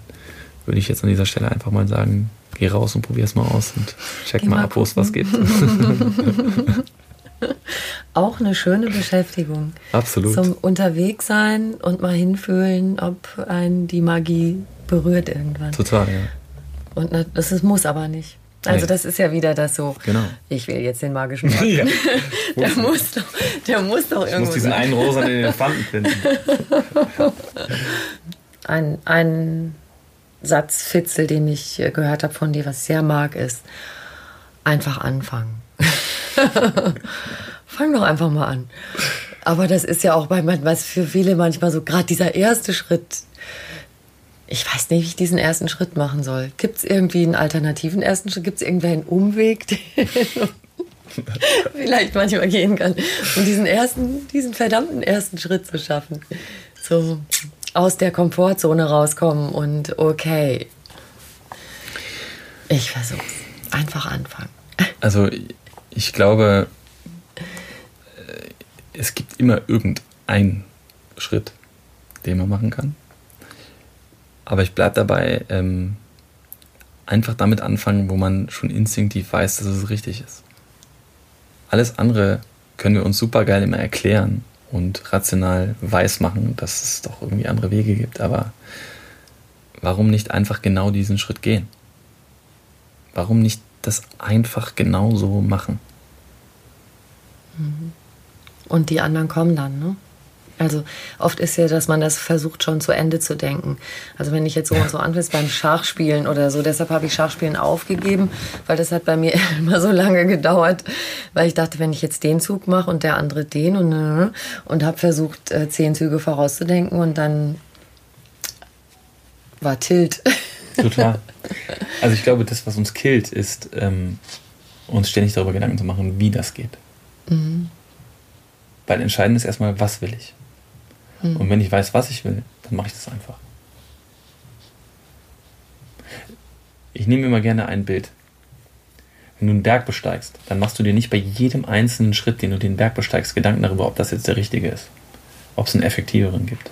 würde ich jetzt an dieser Stelle einfach mal sagen, geh raus und probier es mal aus und check mal, mal ab, wo es was gibt. [LAUGHS] Auch eine schöne Beschäftigung. Absolut. Zum Unterwegssein und mal hinfühlen, ob einen die Magie berührt irgendwann. Total, ja. Und das ist, muss aber nicht. Also das ist ja wieder das so. Genau. Ich will jetzt den magischen [LAUGHS] Mann. ja. [LAUGHS] der, muss doch, der muss doch irgendwo. Ich muss diesen sein. einen rosa Elefanten finden. ein, ein Satzfitzel, den ich gehört habe von dir, was ich sehr mag, ist einfach anfangen. [LAUGHS] Fang doch einfach mal an. Aber das ist ja auch bei was für viele manchmal so, gerade dieser erste Schritt. Ich weiß nicht, wie ich diesen ersten Schritt machen soll. Gibt es irgendwie einen alternativen ersten Schritt? Gibt es irgendwie einen Umweg, [LAUGHS] den [LAUGHS] vielleicht manchmal gehen kann, um diesen ersten, diesen verdammten ersten Schritt zu schaffen? So aus der Komfortzone rauskommen und okay, ich versuch's. Einfach anfangen. Also ich glaube, es gibt immer irgendeinen Schritt, den man machen kann. Aber ich bleibe dabei, ähm, einfach damit anfangen, wo man schon instinktiv weiß, dass es richtig ist. Alles andere können wir uns super geil immer erklären und rational weismachen, dass es doch irgendwie andere Wege gibt. Aber warum nicht einfach genau diesen Schritt gehen? Warum nicht das einfach genau so machen? Mhm. Und die anderen kommen dann, ne? Also oft ist ja, dass man das versucht schon zu Ende zu denken. Also wenn ich jetzt so und so anfange beim Schachspielen oder so, deshalb habe ich Schachspielen aufgegeben, weil das hat bei mir [LAUGHS] immer so lange gedauert, weil ich dachte, wenn ich jetzt den Zug mache und der andere den und und habe versucht äh, zehn Züge vorauszudenken und dann war Tilt. [LAUGHS] Total. Also ich glaube, das, was uns killt, ist ähm, uns ständig darüber Gedanken zu machen, wie das geht. Mhm. Weil entscheidend ist erstmal, was will ich? Mhm. Und wenn ich weiß, was ich will, dann mache ich das einfach. Ich nehme immer gerne ein Bild. Wenn du einen Berg besteigst, dann machst du dir nicht bei jedem einzelnen Schritt, den du den Berg besteigst, Gedanken darüber, ob das jetzt der richtige ist. Ob es einen effektiveren gibt.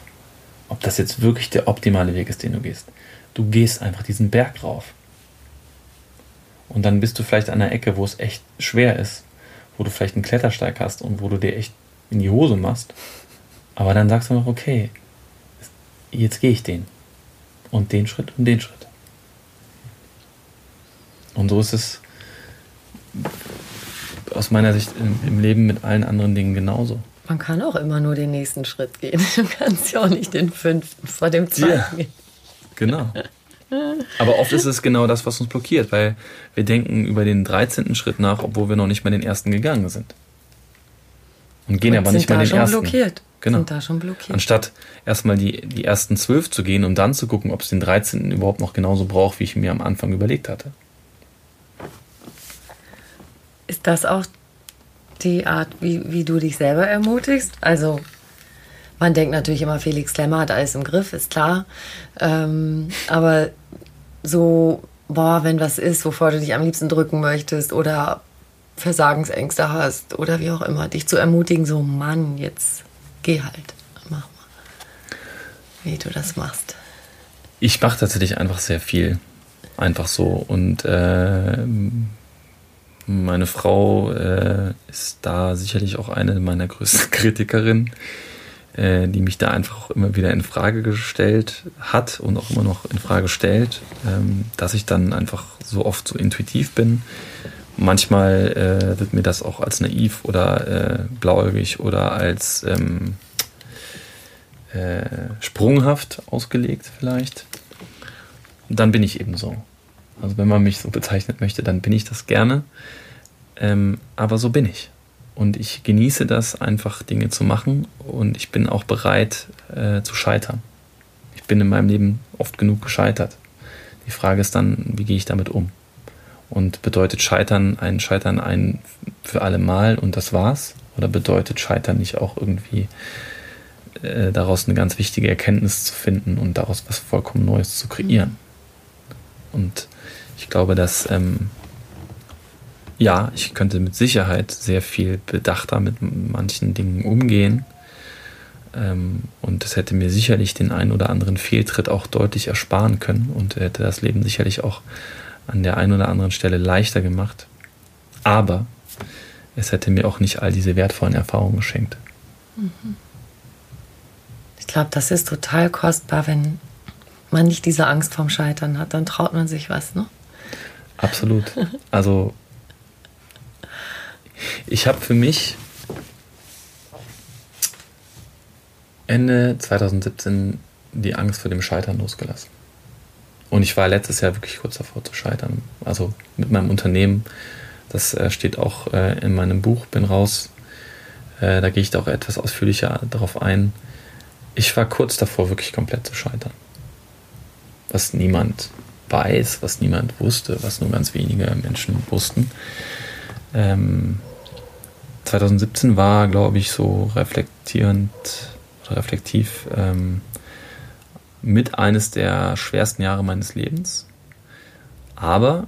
Ob das jetzt wirklich der optimale Weg ist, den du gehst. Du gehst einfach diesen Berg rauf. Und dann bist du vielleicht an einer Ecke, wo es echt schwer ist, wo du vielleicht einen Klettersteig hast und wo du dir echt in die Hose machst. Aber dann sagst du noch, okay, jetzt gehe ich den. Und den Schritt und den Schritt. Und so ist es aus meiner Sicht im, im, Leben mit allen anderen Dingen genauso. Man kann auch immer nur den nächsten Schritt gehen. [LAUGHS] Du kannst ja auch nicht den fünften vor dem zweiten ja, gehen. Genau. Aber oft ist es genau das, was uns blockiert, weil wir denken über den 13. Schritt nach, obwohl wir noch nicht mal den ersten gegangen sind. Und gehen und aber nicht mal den ersten. blockiert. Genau. Sind da schon blockiert. Anstatt erstmal die, die ersten zwölf zu gehen, um dann zu gucken, ob es den 13. überhaupt noch genauso braucht, wie ich mir am Anfang überlegt hatte. Ist das auch die Art, wie, wie du dich selber ermutigst? Also, man denkt natürlich immer, Felix Klemmer hat alles im Griff, ist klar. Ähm, aber so, boah, wenn was ist, wovor du dich am liebsten drücken möchtest oder Versagensängste hast oder wie auch immer, dich zu ermutigen, so Mann, jetzt geh halt, mach mal, wie du das machst. Ich mache tatsächlich einfach sehr viel, einfach so und äh, Meine Frau äh, ist da sicherlich auch eine meiner größten [LAUGHS] Kritikerinnen, äh, die mich da einfach auch immer wieder in Frage gestellt hat und auch immer noch in Frage stellt, ähm, dass ich dann einfach so oft so intuitiv bin. Manchmal äh, wird mir das auch als naiv oder äh, blauäugig oder als ähm, äh, sprunghaft ausgelegt vielleicht. Und dann bin ich eben so. Also wenn man mich so bezeichnet möchte, dann bin ich das gerne. Ähm, aber so bin ich. Und ich genieße das, einfach Dinge zu machen. Und ich bin auch bereit äh, zu scheitern. Ich bin in meinem Leben oft genug gescheitert. Die Frage ist dann, wie gehe ich damit um? Und bedeutet Scheitern ein Scheitern ein für alle Mal und das war's? Oder bedeutet Scheitern nicht auch irgendwie äh, daraus eine ganz wichtige Erkenntnis zu finden und daraus was vollkommen Neues zu kreieren? Und ich glaube, dass ähm, ja, ich könnte mit Sicherheit sehr viel bedachter mit manchen Dingen umgehen. Ähm, und das hätte mir sicherlich den einen oder anderen Fehltritt auch deutlich ersparen können und hätte das Leben sicherlich auch an der einen oder anderen Stelle leichter gemacht. Aber es hätte mir auch nicht all diese wertvollen Erfahrungen geschenkt. Ich glaube, das ist total kostbar, wenn man nicht diese Angst vorm Scheitern hat. Dann traut man sich was, ne? Absolut. Also ich habe für mich Ende 2017 die Angst vor dem Scheitern losgelassen. Und ich war letztes Jahr wirklich kurz davor zu scheitern. Also mit meinem Unternehmen. Das äh, steht auch äh, in meinem Buch, bin raus. Äh, da gehe ich da auch etwas ausführlicher darauf ein. Ich war kurz davor, wirklich komplett zu scheitern. Was niemand weiß, was niemand wusste, was nur ganz wenige Menschen wussten. Ähm, 2017 war, glaube ich, so reflektierend, reflektiv ähm, mit eines der schwersten Jahre meines Lebens. Aber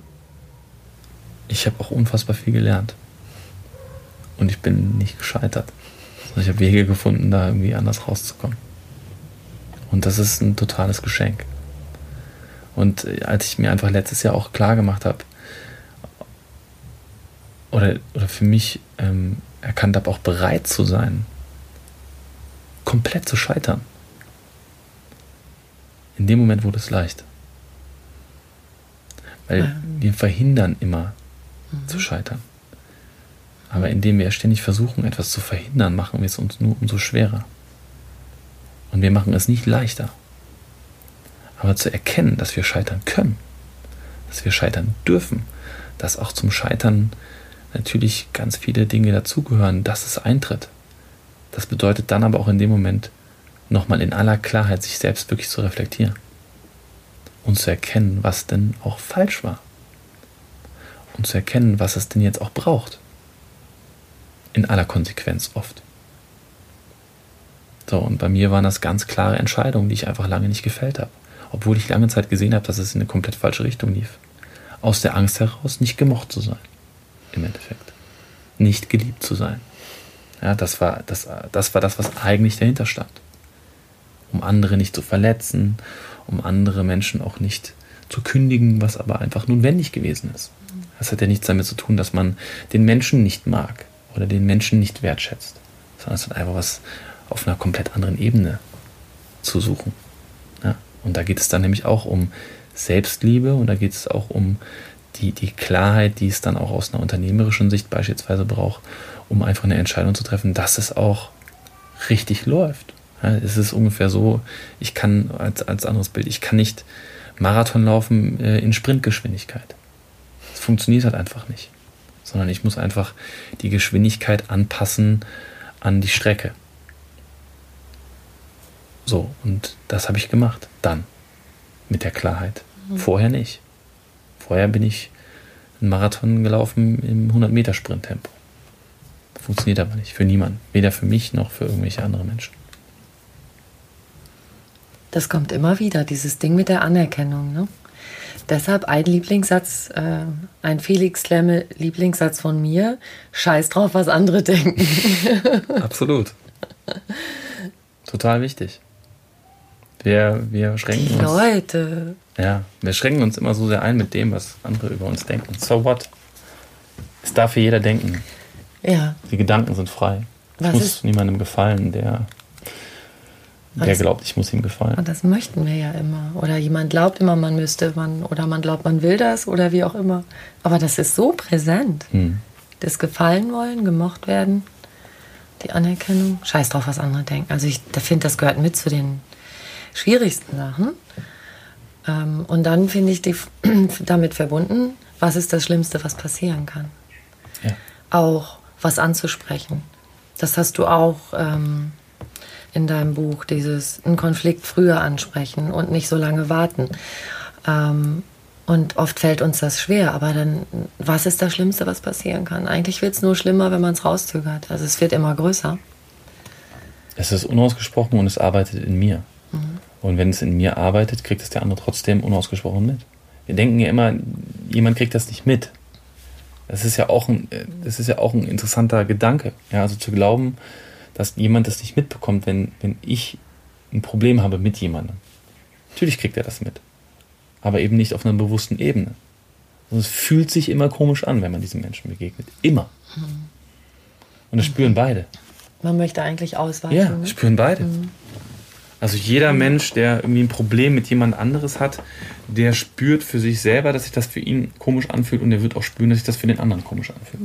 ich habe auch unfassbar viel gelernt. Und ich bin nicht gescheitert. Ich habe Wege gefunden, da irgendwie anders rauszukommen. Und das ist ein totales Geschenk. Und äh, als ich mir einfach letztes Jahr auch klar gemacht habe, oder, oder für mich ähm, erkannt habe, auch bereit zu sein, komplett zu scheitern. In dem Moment wurde es leicht. Weil ja. wir verhindern immer mhm. zu scheitern. Aber indem wir ständig versuchen, etwas zu verhindern, machen wir es uns nur umso schwerer. Und wir machen es nicht leichter. Aber zu erkennen, dass wir scheitern können, dass wir scheitern dürfen, dass auch zum Scheitern natürlich ganz viele Dinge dazugehören, dass es eintritt. Das bedeutet dann aber auch in dem Moment nochmal in aller Klarheit sich selbst wirklich zu reflektieren und zu erkennen, was denn auch falsch war. Und zu erkennen, was es denn jetzt auch braucht. In aller Konsequenz oft. So, und bei mir waren das ganz klare Entscheidungen, die ich einfach lange nicht gefällt habe. Obwohl ich lange Zeit gesehen habe, dass es in eine komplett falsche Richtung lief. Aus der Angst heraus, nicht gemocht zu sein im Endeffekt. Nicht geliebt zu sein. Ja, das war das, das war das, was eigentlich dahinter stand. Um andere nicht zu verletzen, um andere Menschen auch nicht zu kündigen, was aber einfach notwendig gewesen ist. Das hat ja nichts damit zu tun, dass man den Menschen nicht mag oder den Menschen nicht wertschätzt, sondern es hat einfach was auf einer komplett anderen Ebene zu suchen. Ja? Und da geht es dann nämlich auch um Selbstliebe und da geht es auch um die, die Klarheit, die es dann auch aus einer unternehmerischen Sicht beispielsweise braucht, um einfach eine Entscheidung zu treffen, dass es auch richtig läuft. Ja, es ist ungefähr so, ich kann als, als anderes Bild, ich kann nicht Marathon laufen äh, in Sprintgeschwindigkeit. Das funktioniert halt einfach nicht. Sondern ich muss einfach die Geschwindigkeit anpassen an die Strecke. So, und das habe ich gemacht. Dann. Mit der Klarheit. Mhm. Vorher nicht. Vorher bin ich einen Marathon gelaufen im 100-Meter-Sprint-Tempo. Funktioniert aber nicht. Für niemanden. Weder für mich noch für irgendwelche andere Menschen. Das kommt immer wieder, dieses Ding mit der Anerkennung. Ne? Deshalb ein Lieblingssatz, äh, ein Felix Klemme Lieblingssatz von mir: Scheiß drauf, was andere [LAUGHS] denken. Absolut. Total wichtig. Wir, wir schränken Die uns. Leute. Ja, wir schränken uns immer so sehr ein mit dem, was andere über uns denken. So what? Es darf für jeder denken. Ja. Die Gedanken sind frei. Was ich muss ist- niemandem gefallen, der, der glaubt, ich muss ihm gefallen. Und das möchten wir ja immer. Oder jemand glaubt immer, man müsste, man, oder man glaubt, man will das oder wie auch immer. Aber das ist so präsent. Hm. Das Gefallen wollen, gemocht werden, die Anerkennung. Scheiß drauf, was andere denken. Also ich da finde, das gehört mit zu den schwierigsten Sachen. Ähm, und dann finde ich die, [CLEARS THROAT] damit verbunden, was ist das Schlimmste, was passieren kann. Ja. Auch was anzusprechen. Das hast du auch ähm, in deinem Buch, dieses einen Konflikt früher ansprechen und nicht so lange warten. Ähm, und oft fällt uns das schwer, aber dann, was ist das Schlimmste, was passieren kann? Eigentlich wird es nur schlimmer, wenn man es rauszögert. Also es wird immer größer. Es ist unausgesprochen und es arbeitet in mir. Und wenn es in mir arbeitet, kriegt es der andere trotzdem unausgesprochen mit. Wir denken ja immer, jemand kriegt das nicht mit. Das ist ja auch ein, äh, das ist ja auch ein interessanter Gedanke. Ja, also zu glauben, dass jemand das nicht mitbekommt, wenn, wenn ich ein Problem habe mit jemandem. Natürlich kriegt er das mit. Aber eben nicht auf einer bewussten Ebene. Und es fühlt sich immer komisch an, wenn man diesem Menschen begegnet. Immer. Und das spüren beide. Man möchte eigentlich ausweichen. Ja, ne? spüren beide. Also jeder Mensch, der irgendwie ein Problem mit jemand anderes hat, der spürt für sich selber, dass sich das für ihn komisch anfühlt und er wird auch spüren, dass sich das für den anderen komisch anfühlt.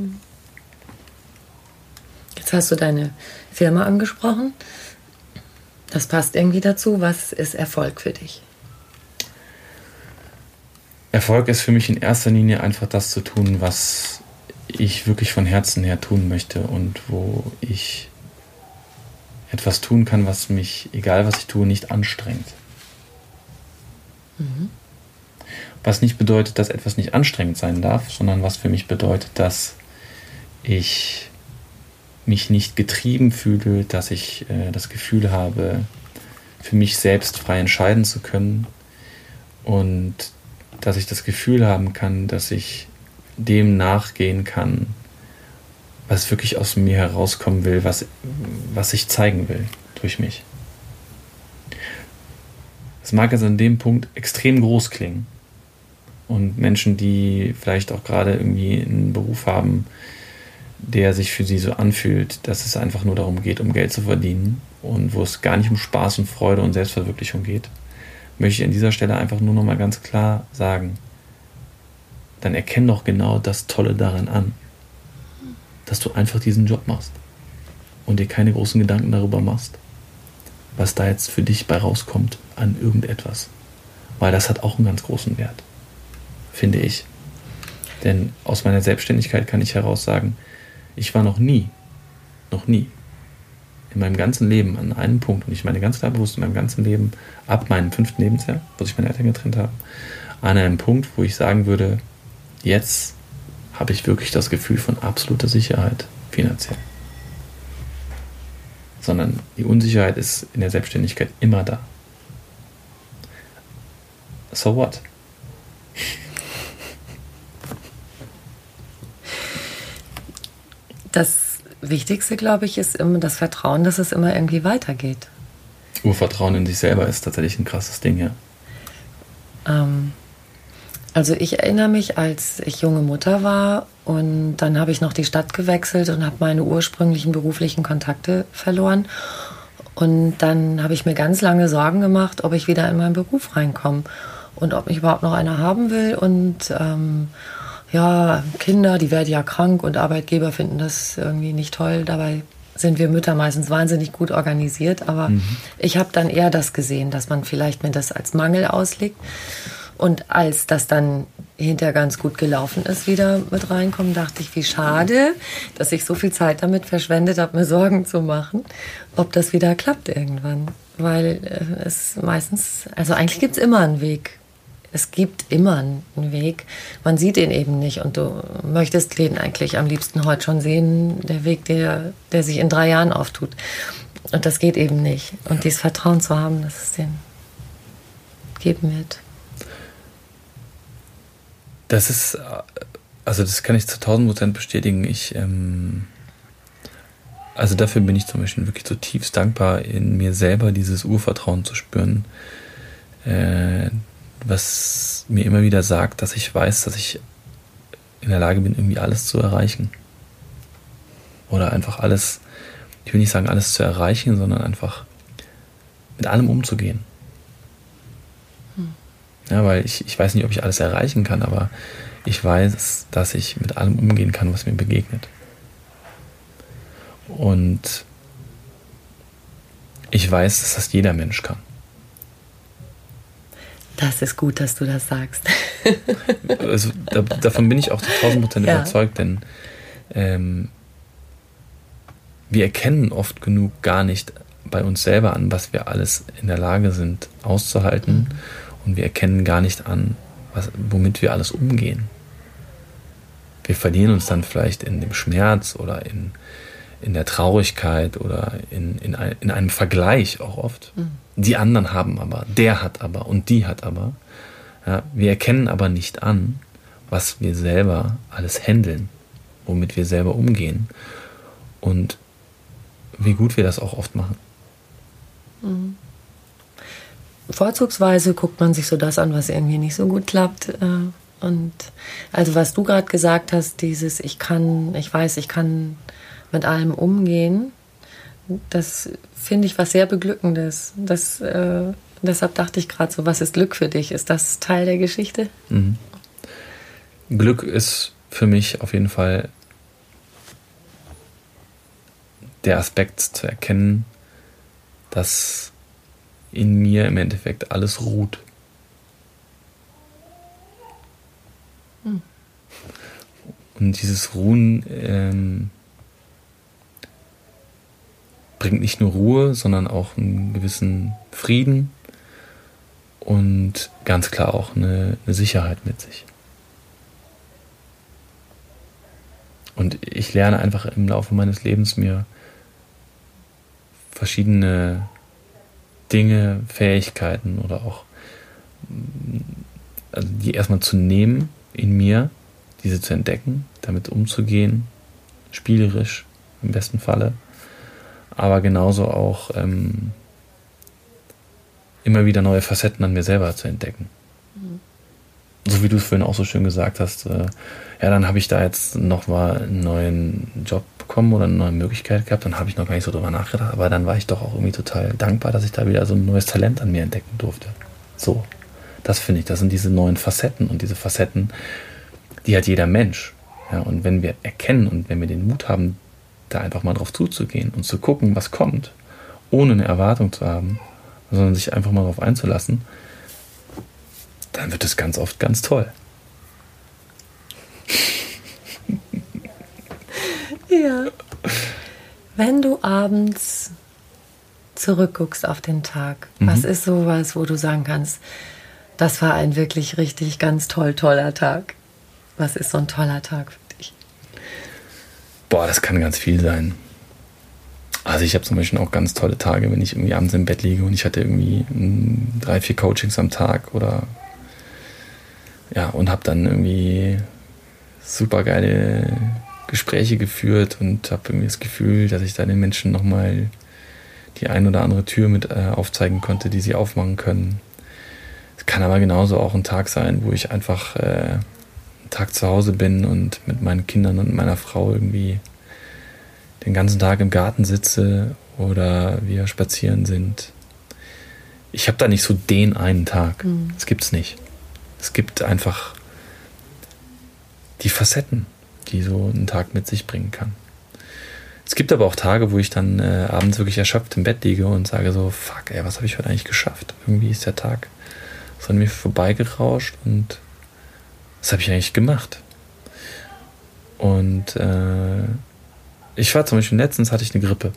Jetzt hast du deine Firma angesprochen. Das passt irgendwie dazu. Was ist Erfolg für dich? Erfolg ist für mich in erster Linie einfach das zu tun, was ich wirklich von Herzen her tun möchte und wo ich etwas tun kann, was mich, egal was ich tue, nicht anstrengt. Was nicht bedeutet, dass etwas nicht anstrengend sein darf, sondern was für mich bedeutet, dass ich mich nicht getrieben fühle, dass ich äh, das Gefühl habe, für mich selbst frei entscheiden zu können und dass ich das Gefühl haben kann, dass ich dem nachgehen kann, was wirklich aus mir herauskommen will, was, was ich zeigen will durch mich. Es mag jetzt an dem Punkt extrem groß klingen. Und Menschen, die vielleicht auch gerade irgendwie einen Beruf haben, der sich für sie so anfühlt, dass es einfach nur darum geht, um Geld zu verdienen und wo es gar nicht um Spaß und Freude und Selbstverwirklichung geht, möchte ich an dieser Stelle einfach nur noch mal ganz klar sagen, dann erkenn doch genau das Tolle daran an, dass du einfach diesen Job machst und dir keine großen Gedanken darüber machst, was da jetzt für dich bei rauskommt an irgendetwas. Weil das hat auch einen ganz großen Wert, finde ich. Denn aus meiner Selbstständigkeit kann ich heraus sagen, ich war noch nie, noch nie in meinem ganzen Leben an einem Punkt, und ich meine ganz klar bewusst in meinem ganzen Leben, ab meinem fünften Lebensjahr, wo sich meine Eltern getrennt haben, an einem Punkt, wo ich sagen würde, jetzt habe ich wirklich das Gefühl von absoluter Sicherheit finanziell. Sondern die Unsicherheit ist in der Selbstständigkeit immer da. So what? Das Wichtigste, glaube ich, ist immer das Vertrauen, dass es immer irgendwie weitergeht. Urvertrauen in sich selber ist tatsächlich ein krasses Ding, ja. Ähm, also ich erinnere mich, als ich junge Mutter war und dann habe ich noch die Stadt gewechselt und habe meine ursprünglichen beruflichen Kontakte verloren. Und dann habe ich mir ganz lange Sorgen gemacht, ob ich wieder in meinen Beruf reinkomme und ob mich überhaupt noch einer haben will. Und ähm, ja, Kinder, die werden ja krank und Arbeitgeber finden das irgendwie nicht toll. Dabei sind wir Mütter meistens wahnsinnig gut organisiert. Aber ich habe dann eher das gesehen, dass man vielleicht mir das als Mangel auslegt. Und als das dann hinterher ganz gut gelaufen ist, wieder mit reinkommen, dachte ich, wie schade, dass ich so viel Zeit damit verschwendet habe, mir Sorgen zu machen, ob das wieder klappt irgendwann. Weil äh, es meistens, also eigentlich gibt es immer einen Weg. Es gibt immer einen Weg. Man sieht ihn eben nicht und du möchtest den eigentlich am liebsten heute schon sehen, der Weg, der, der sich in drei Jahren auftut. Und das geht eben nicht. Und dieses Vertrauen zu haben, dass es den geben wird. Das ist, also das kann ich zu 1000 Prozent bestätigen. Ich, ähm, also dafür bin ich zum Beispiel wirklich zutiefst dankbar, in mir selber dieses Urvertrauen zu spüren, äh, was mir immer wieder sagt, dass ich weiß, dass ich in der Lage bin, irgendwie alles zu erreichen. Oder einfach alles, ich will nicht sagen, alles zu erreichen, sondern einfach mit allem umzugehen. Hm. Ja, weil ich, ich weiß nicht, ob ich alles erreichen kann, aber ich weiß, dass ich mit allem umgehen kann, was mir begegnet. Und ich weiß, dass das jeder Mensch kann. Das ist gut, dass du das sagst. [LAUGHS] also, da, davon bin ich auch zu 1000 Prozent ja. überzeugt, denn ähm, wir erkennen oft genug gar nicht bei uns selber an, was wir alles in der Lage sind auszuhalten. Mhm. Und wir erkennen gar nicht an, was, womit wir alles umgehen. Wir verlieren uns dann vielleicht in dem Schmerz oder in, in der Traurigkeit oder in, in, ein, in einem Vergleich auch oft. Mhm. Die anderen haben aber, der hat aber und die hat aber. Ja, wir erkennen aber nicht an, was wir selber alles handeln, womit wir selber umgehen und wie gut wir das auch oft machen. Mhm. Vorzugsweise guckt man sich so das an, was irgendwie nicht so gut klappt. Äh, und also was du gerade gesagt hast, dieses ich kann, ich weiß, ich kann mit allem umgehen, das finde ich was sehr beglückendes. Das, äh, deshalb dachte ich gerade so, was ist Glück für dich? Ist das Teil der Geschichte? Mhm. Glück ist für mich auf jeden Fall der Aspekt zu erkennen, dass in mir im Endeffekt alles ruht. Hm. Und dieses Ruhen ähm, bringt nicht nur Ruhe, sondern auch einen gewissen Frieden und ganz klar auch eine, eine Sicherheit mit sich. Und ich lerne einfach im Laufe meines Lebens mir verschiedene Dinge, Fähigkeiten oder auch also die erstmal zu nehmen in mir, diese zu entdecken, damit umzugehen, spielerisch im besten Falle aber genauso auch ähm, immer wieder neue Facetten an mir selber zu entdecken. Mhm. So wie du es vorhin auch so schön gesagt hast, äh, ja, dann habe ich da jetzt nochmal einen neuen Job bekommen oder eine neue Möglichkeit gehabt, dann habe ich noch gar nicht so drüber nachgedacht, aber dann war ich doch auch irgendwie total dankbar, dass ich da wieder so ein neues Talent an mir entdecken durfte. So, das finde ich, das sind diese neuen Facetten und diese Facetten, die hat jeder Mensch. Ja, und wenn wir erkennen und wenn wir den Mut haben, da einfach mal drauf zuzugehen und zu gucken, was kommt, ohne eine Erwartung zu haben, sondern sich einfach mal darauf einzulassen, dann wird es ganz oft ganz toll. ja. Wenn du abends zurückguckst auf den Tag, mhm. was ist sowas, wo du sagen kannst, das war ein wirklich richtig ganz toll, toller Tag? Was ist so ein toller Tag Boah, das kann ganz viel sein. Also ich habe zum Beispiel auch ganz tolle Tage, wenn ich irgendwie abends im Bett liege und ich hatte irgendwie mm, drei, vier Coachings am Tag oder ja, und habe dann irgendwie super geile Gespräche geführt und habe irgendwie das Gefühl, dass ich da den Menschen nochmal die ein oder andere Tür mit äh, aufzeigen konnte, die sie aufmachen können. Es kann aber genauso auch ein Tag sein, wo ich einfach äh, Tag zu Hause bin und mit meinen Kindern und meiner Frau irgendwie den ganzen Tag im Garten sitze oder wir spazieren sind. Ich habe da nicht so den einen Tag. Mhm. Das gibt's nicht. Es gibt einfach die Facetten, die so ein Tag mit sich bringen kann. Es gibt aber auch Tage, wo ich dann äh, abends wirklich erschöpft im Bett liege und sage so, fuck, ey, was habe ich heute eigentlich geschafft? Irgendwie ist der Tag so an mir vorbeigerauscht und was habe ich eigentlich gemacht? Und äh, ich war zum Beispiel letztens hatte ich eine Grippe.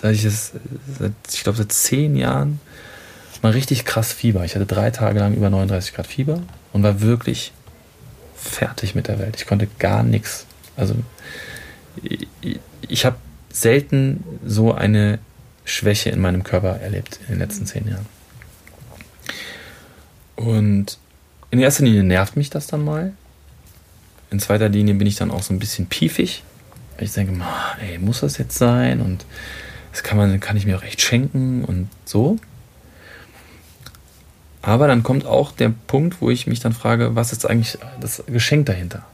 Seit ich das, seit, ich glaube seit zehn Jahren mal richtig krass Fieber. Ich hatte drei Tage lang über 39 Grad Fieber und war wirklich fertig mit der Welt. Ich konnte gar nichts. Also ich, ich habe selten so eine Schwäche in meinem Körper erlebt in den letzten zehn Jahren. Und in erster Linie nervt mich das dann mal. In zweiter Linie bin ich dann auch so ein bisschen piefig. Ich denke, ey, muss das jetzt sein? Und das kann, man, kann ich mir auch echt schenken und so. Aber dann kommt auch der Punkt, wo ich mich dann frage, was ist eigentlich das Geschenk dahinter?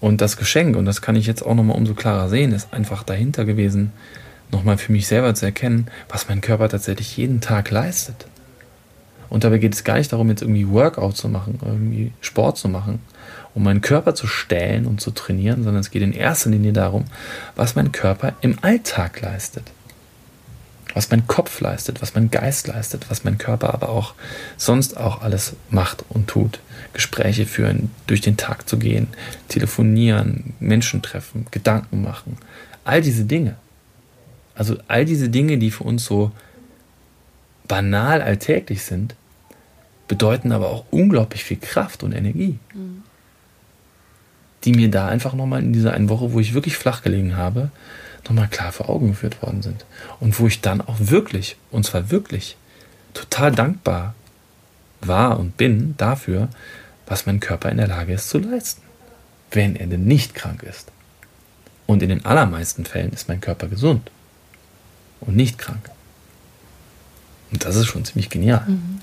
Und das Geschenk, und das kann ich jetzt auch nochmal umso klarer sehen, ist einfach dahinter gewesen, nochmal für mich selber zu erkennen, was mein Körper tatsächlich jeden Tag leistet. Und dabei geht es gar nicht darum, jetzt irgendwie Workout zu machen, irgendwie Sport zu machen, um meinen Körper zu stellen und zu trainieren, sondern es geht in erster Linie darum, was mein Körper im Alltag leistet. Was mein Kopf leistet, was mein Geist leistet, was mein Körper aber auch sonst auch alles macht und tut. Gespräche führen, durch den Tag zu gehen, telefonieren, Menschen treffen, Gedanken machen. All diese Dinge. Also all diese Dinge, die für uns so banal alltäglich sind, bedeuten aber auch unglaublich viel Kraft und Energie. Mhm. Die mir da einfach nochmal in dieser einen Woche, wo ich wirklich flach gelegen habe, nochmal klar vor Augen geführt worden sind. Und wo ich dann auch wirklich, und zwar wirklich, total dankbar war und bin dafür, was mein Körper in der Lage ist zu leisten, wenn er denn nicht krank ist. Und in den allermeisten Fällen ist mein Körper gesund und nicht krank. Und das ist schon ziemlich genial. Mhm.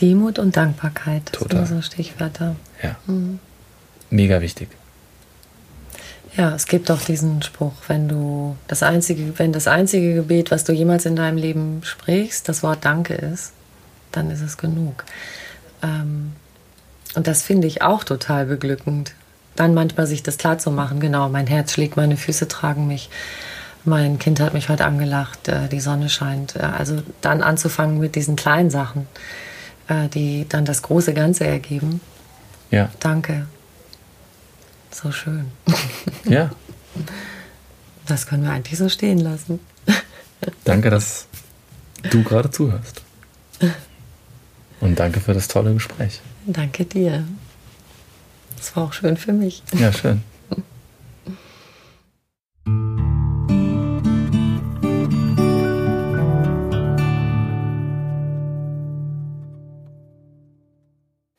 Demut und Dankbarkeit, Total. sind so Stichwörter. Ja. Mhm. Mega wichtig. Ja, es gibt auch diesen Spruch, wenn du das einzige, wenn das einzige Gebet, was du jemals in deinem Leben sprichst, das Wort Danke ist, dann ist es genug. Ähm, und das finde ich auch total beglückend. Dann manchmal sich das klar zu machen, genau, mein Herz schlägt, meine Füße tragen mich mein Kind hat mich heute angelacht, äh, die Sonne scheint. Äh, also dann anzufangen mit diesen kleinen Sachen, äh, die dann das große Ganze ergeben. Ja. Danke. So schön. [LAUGHS] Ja. Das können wir eigentlich so stehen lassen. [LAUGHS] Danke, dass du gerade zuhörst. Und danke für das tolle Gespräch. Danke dir. Das war auch schön für mich. Ja, schön.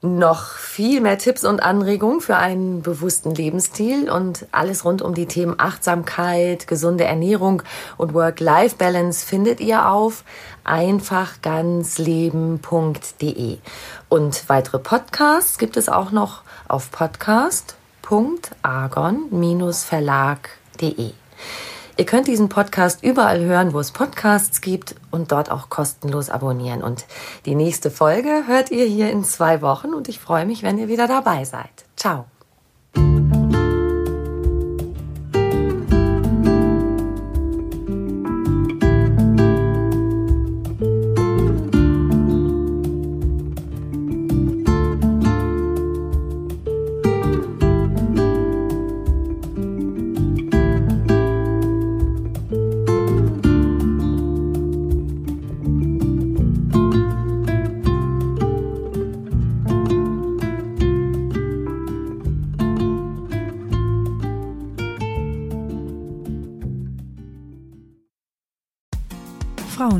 Noch viel mehr Tipps und Anregungen für einen bewussten Lebensstil und alles rund um die Themen Achtsamkeit, gesunde Ernährung und Work-Life-Balance findet ihr auf einfachganzleben.de. Und weitere Podcasts gibt es auch noch auf podcast.argon-verlag.de. Ihr könnt diesen Podcast überall hören, wo es Podcasts gibt und dort auch kostenlos abonnieren. Und die nächste Folge hört ihr hier in zwei Wochen und ich freue mich, wenn ihr wieder dabei seid. Ciao.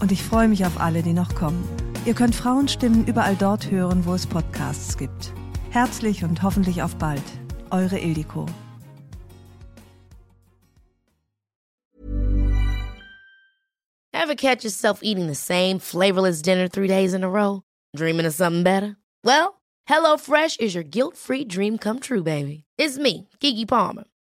Und ich freue mich auf alle, die noch kommen. Ihr könnt Frauenstimmen überall dort hören, wo es Podcasts gibt. Herzlich und hoffentlich auf bald. Eure Ildiko. Ever catch yourself eating the same flavorless dinner three days in a row? Dreaming of something better? Well, HelloFresh is your guilt-free dream come true, baby. It's me, Kiki Palmer.